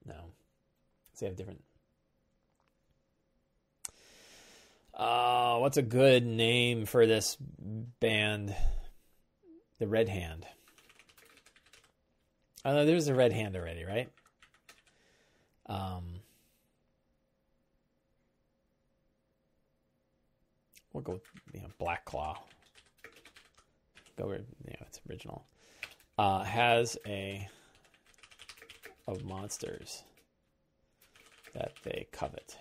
Speaker 1: No. They have different. Uh, what's a good name for this band? The Red Hand. Oh, there's a Red Hand already, right? Um, We'll go with you know, Black Claw. Go with you know it's original. Uh, has a of monsters that they covet.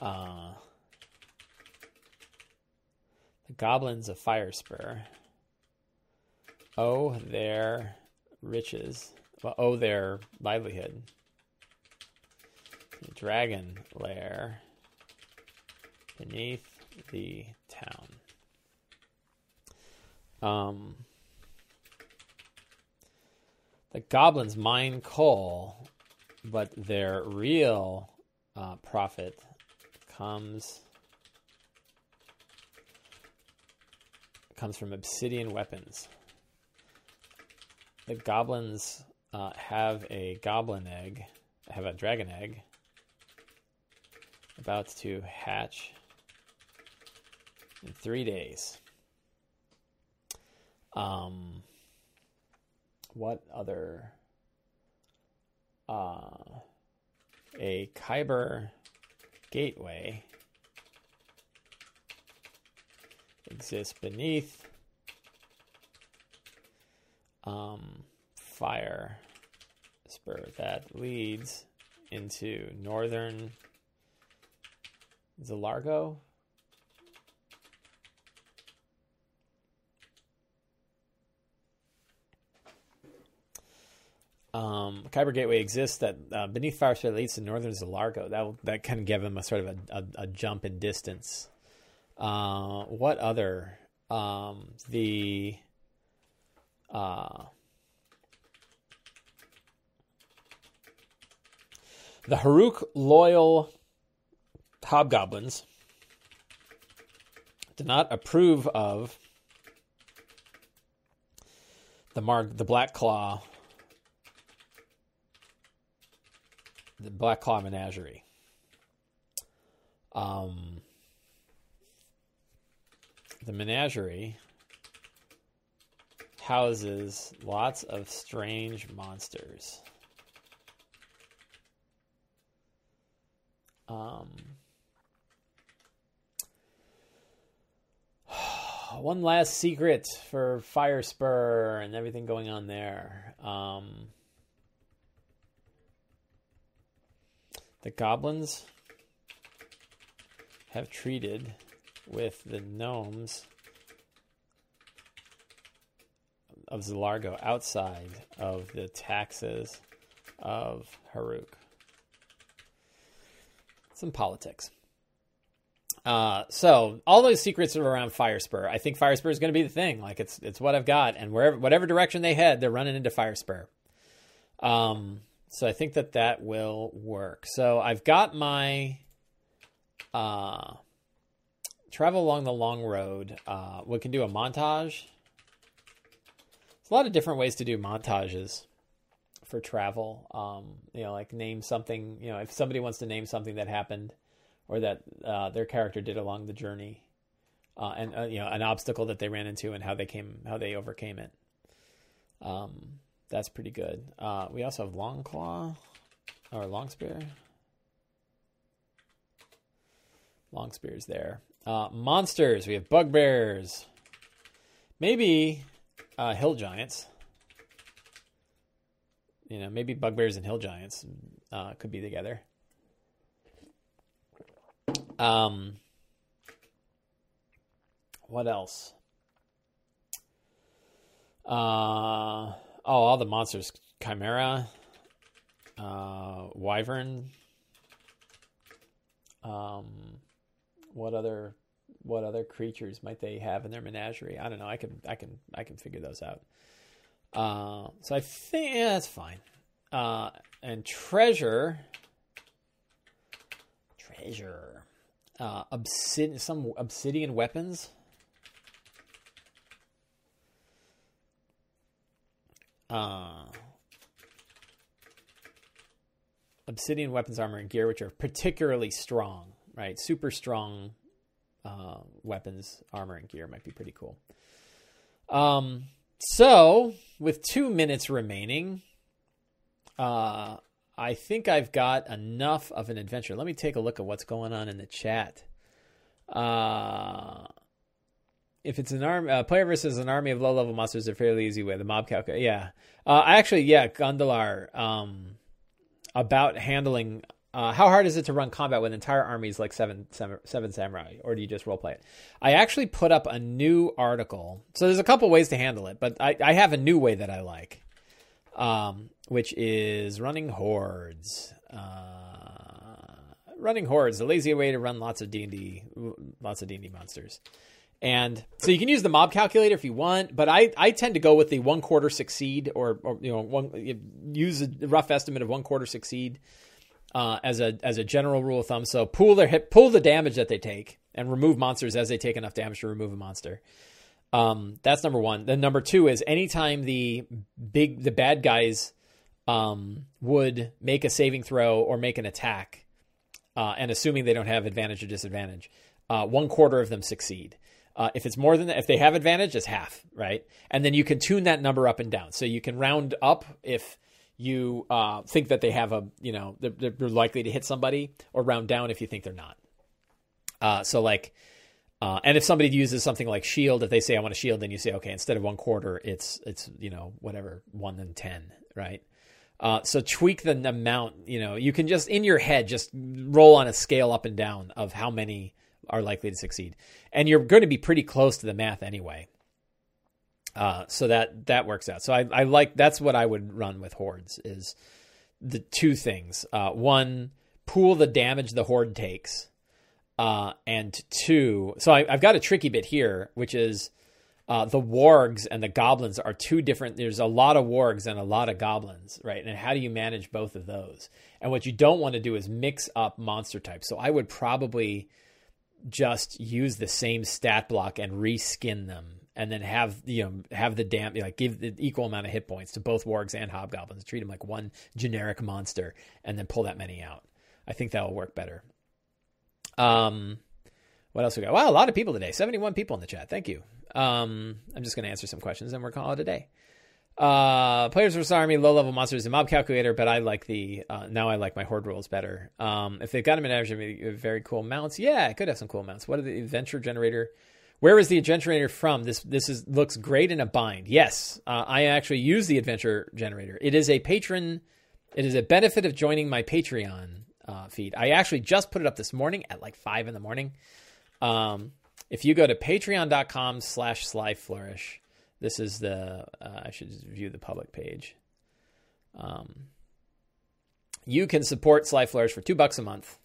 Speaker 1: Uh, the goblins of Firespur owe their riches, well, owe their livelihood. The dragon lair beneath the town. Um, the goblins mine coal, but their real uh, profit comes comes from obsidian weapons. The goblins uh, have a goblin egg, have a dragon egg about to hatch in three days. Um, what other? Uh, a Khyber gateway exists beneath um, fire spur that leads into northern Zilargo. Um, Khyber Gateway exists that uh, beneath Fire Spur leads to northern Zilargo. That that kind of gave them a sort of a, a, a jump in distance. Uh, what other? Um, the uh, the Haruuc loyal hobgoblins do not approve of the mark the black claw the black claw menagerie um the menagerie houses lots of strange monsters um one last secret for Fire Spur and everything going on there. Um, the goblins have treated with the gnomes of Zilargo outside of the taxes of Haruuc. Some politics. Uh, so all those secrets are around Firespur. I think Firespur is going to be the thing. Like it's it's what I've got, and wherever whatever direction they head, they're running into Firespur. Um, so I think that that will work. So I've got my uh, travel along the long road. Uh, we can do a montage. There's a lot of different ways to do montages for travel. Um, you know, like name something. You know, if somebody wants to name something that happened or that uh, their character did along the journey, uh, and uh, you know an obstacle that they ran into and how they came how they overcame it. Um, that's pretty good. Uh, we also have long claw or Longspear. Long spears there. Uh, monsters. We have bugbears. Maybe uh, hill giants. You know, maybe bugbears and hill giants could be together. Um, what else? Uh, oh, all the monsters: chimera, uh, wyvern. Um, what other what other creatures might they have in their menagerie? I don't know. I can I can I can figure those out. Uh, so I think yeah, that's fine. Uh, and treasure, treasure uh, obsidian, some obsidian weapons. Uh, obsidian weapons, armor, and gear, which are particularly strong, right? Super strong uh, weapons, armor, and gear might be pretty cool. Um, so, with two minutes remaining, uh, I think I've got enough of an adventure. Let me take a look at what's going on in the chat. Uh, if it's an army, uh, player versus an army of low level monsters, a fairly easy way. The mob calculator, yeah. Uh, actually, yeah, Gondolar. Um, about handling. Uh, how hard is it to run combat with entire armies like seven, seven, seven samurai, or do you just roleplay it? I actually put up a new article. So there's a couple ways to handle it, but I, I have a new way that I like um, which is running hordes. Uh, running hordes, the lazy way to run lots of D and D, lots of D and D monsters. And so you can use the mob calculator if you want, but I, I tend to go with the one quarter succeed or, or you know one use a rough estimate of one quarter succeed uh, as a as a general rule of thumb. So pool their pull the damage that they take and remove monsters as they take enough damage to remove a monster. Um, that's number one. Then number two is anytime the big the bad guys um, would make a saving throw or make an attack, uh, and assuming they don't have advantage or disadvantage, uh, one quarter of them succeed. Uh, if it's more than that, if they have advantage, it's half, right? And then you can tune that number up and down. So you can round up if you uh, think that they have a, you know, they're, they're, likely to hit somebody, or round down if you think they're not. Uh, so like uh, and if somebody uses something like shield, if they say I want a shield, then you say okay, instead of one quarter, it's it's you know whatever one and ten, right? Uh, so tweak the amount. You know, you can just in your head just roll on a scale up and down of how many are likely to succeed, and you're going to be pretty close to the math anyway. Uh, so that that works out. So I, I like that's what I would run with hordes is the two things. Uh, one, pool the damage the horde takes uh, and two, so I, have got a tricky bit here, which is uh, the wargs and the goblins are two different. There's a lot of wargs and a lot of goblins, right? And how do you manage both of those? And what you don't want to do is mix up monster types. So I would probably just use the same stat block and reskin them and then have you know have the damn like give the equal amount of hit points to both wargs and hobgoblins. Treat them like one generic monster, and then pull that many out. I think that will work better. Um, what else we got? Wow, a lot of people today. Seventy-one people in the chat. Thank you. Um, I'm just going to answer some questions, and we're calling it a day. Uh, Players vs Army, low level monsters, and mob calculator, but I like the uh, now I like my horde rules better. Um, if they've got them in average, very cool mounts. Yeah, it could have some cool mounts. What are the adventure generator? Where is the generator from? This this is looks great in a bind. Yes, uh, I actually use the adventure generator. It is a patron. It is a benefit of joining my Patreon uh, feed. I actually just put it up this morning at like five in the morning. Um, if you go to patreon.com slash sly flourish, this is the, uh, I should view the public page. Um, you can support Sly for two bucks a month.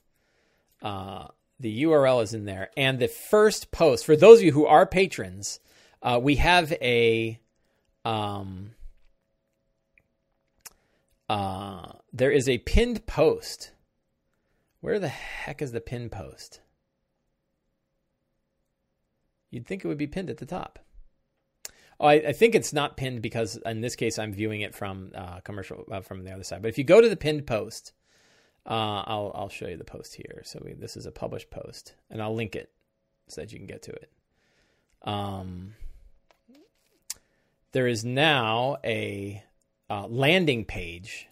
Speaker 1: Uh, the URL is in there. And the first post, for those of you who are patrons, uh, we have a, um, uh, there is a pinned post. Where the heck is the pinned post? You'd think it would be pinned at the top. Oh, I, I, think it's not pinned because in this case I'm viewing it from uh, commercial uh, from the other side. But if you go to the pinned post, uh, I'll I'll show you the post here. So we, this is a published post, and I'll link it so that you can get to it. Um, there is now a uh, landing page.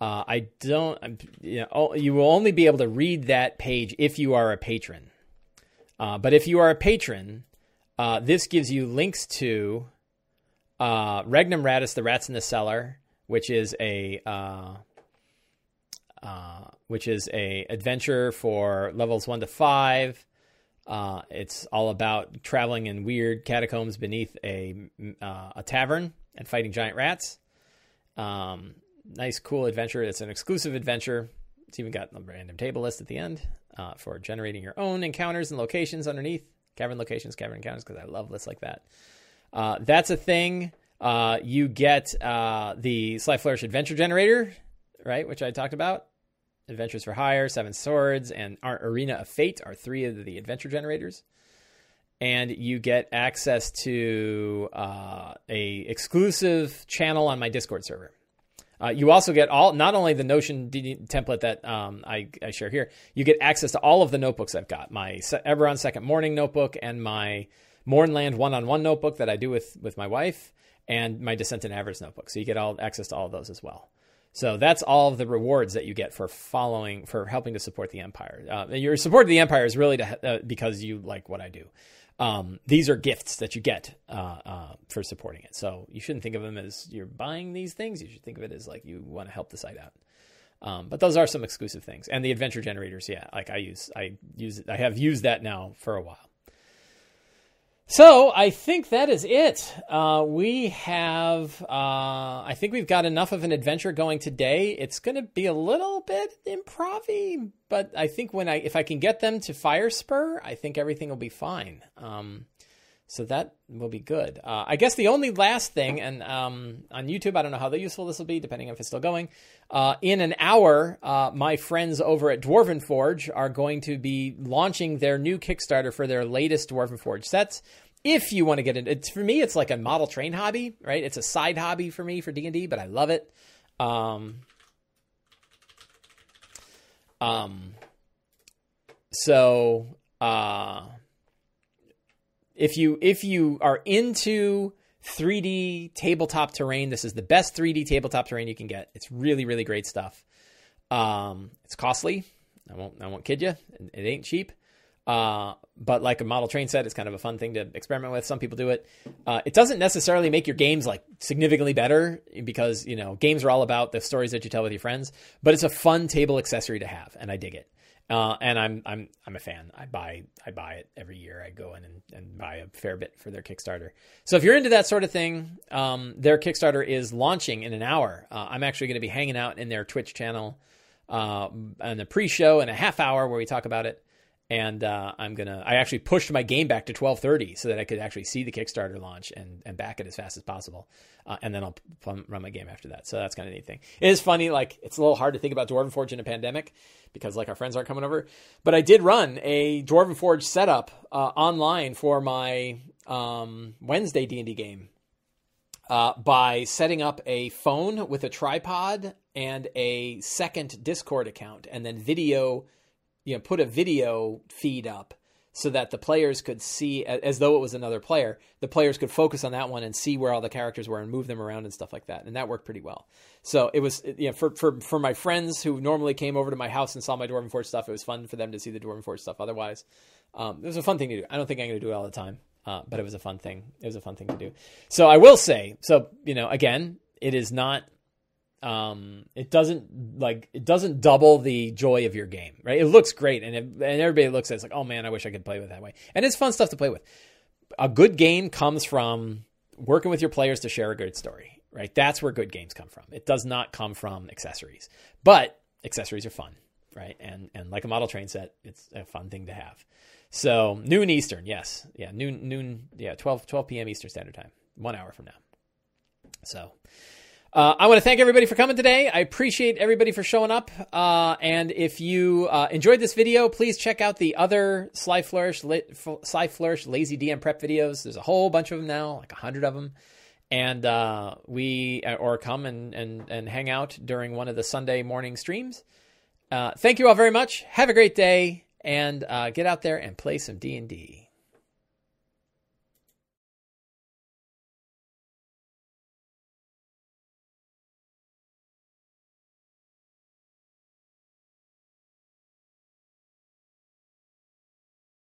Speaker 1: Uh, I don't, you know, you will only be able to read that page if you are a patron. Uh, but if you are a patron, uh, this gives you links to uh, Regnum Ratus, the Rats in the Cellar, which is a uh, uh, which is a adventure for levels one to five. Uh, it's all about traveling in weird catacombs beneath a uh, a tavern and fighting giant rats. Um, nice, cool adventure. It's an exclusive adventure. It's even got a random table list at the end for generating your own encounters and locations underneath cavern locations, cavern encounters, because I love lists like that. Uh, that's a thing. Uh, you get uh, the Sly Flourish Adventure Generator, right, which I talked about. Adventures for Hire, Seven Swords, and our Arena of Fate are three of the adventure generators. And you get access to uh, a exclusive channel on my Discord server. Uh, you also get all not only the Notion template that um, I, I, share here. You get access to all of the notebooks I've got. My Eberron Second Mourning notebook and my Mournland one-on-one notebook that I do with with my wife, and my Descent in Avernus notebook. So you get all access to all of those as well. So that's all the rewards that you get for following, for helping to support the empire. Uh, your support of the empire is really to, uh, because you like what I do. Um, these are gifts that you get uh, uh, for supporting it. So you shouldn't think of them as you're buying these things. You should think of it as like you want to help the site out. Um, but those are some exclusive things, and the adventure generators, yeah, like I use, I use, I have used that now for a while. So I think that is it. Uh, we have, uh, I think we've got enough of an adventure going today. It's going to be a little bit improv but I think when I, if I can get them to fire spur, I think everything will be fine. Um, so that will be good. Uh, I guess the only last thing, and um, on YouTube, I don't know how useful this will be, depending if it's still going. Uh, in an hour, uh, my friends over at Dwarven Forge are going to be launching their new Kickstarter for their latest Dwarven Forge sets. If you want to get it, it's for me, it's like a model train hobby, right? It's a side hobby for me for D and D, but I love it. Um, um, so uh if you if you are into 3D tabletop terrain, this is the best 3D tabletop terrain you can get. It's really really great stuff. Um, it's costly. I won't I won't kid you. It ain't cheap. Uh, but like a model train set, it's kind of a fun thing to experiment with. Some people do it. Uh, it doesn't necessarily make your games like significantly better because you know games are all about the stories that you tell with your friends. But it's a fun table accessory to have, and I dig it. Uh, and I'm I'm I'm a fan. I buy I buy it every year. I go in and, and buy a fair bit for their Kickstarter. So if you're into that sort of thing, um, their Kickstarter is launching in an hour. Uh, I'm actually going to be hanging out in their Twitch channel uh, on the pre-show in a half hour where we talk about it. And uh, I'm gonna. I actually pushed my game back to 12:30 so that I could actually see the Kickstarter launch and and back it as fast as possible, uh, and then I'll p- run my game after that. So that's kind of neat thing. It is funny, like it's a little hard to think about Dwarven Forge in a pandemic because like our friends aren't coming over, but I did run a Dwarven Forge setup uh, online for my um, Wednesday D and D game uh, by setting up a phone with a tripod and a second Discord account, and then video you know put a video feed up so that the players could see as though it was another player the players could focus on that one and see where all the characters were and move them around and stuff like that. And that worked pretty well. So it was you know for for for my friends who normally came over to my house and saw my dwarven forge stuff it was fun for them to see the dwarven forge stuff otherwise. Um, it was a fun thing to do. I don't think i'm going to do it all the time uh, but it was a fun thing. It was a fun thing to do. So i will say so you know again it is not um, it doesn't like it doesn't double the joy of your game, right? It looks great, and it, and everybody looks at it, it's like, oh man, I wish I could play with that way, and it's fun stuff to play with. A good game comes from working with your players to share a good story, right? That's where good games come from. It does not come from accessories, but accessories are fun, right? And and like a model train set, it's a fun thing to have. So noon Eastern, yes, yeah, noon noon, yeah, 12, 12 p.m. Eastern Standard Time, one hour from now. So. Uh, I want to thank everybody for coming today. I appreciate everybody for showing up. Uh, and if you uh, enjoyed this video, please check out the other Sly Flourish, Sly Flourish Lazy DM prep videos. There's a whole bunch of them now, like a hundred of them. And uh, we, uh, or come and, and, and hang out during one of the Sunday morning streams. Uh, thank you all very much. Have a great day, and get out there and play some D and D.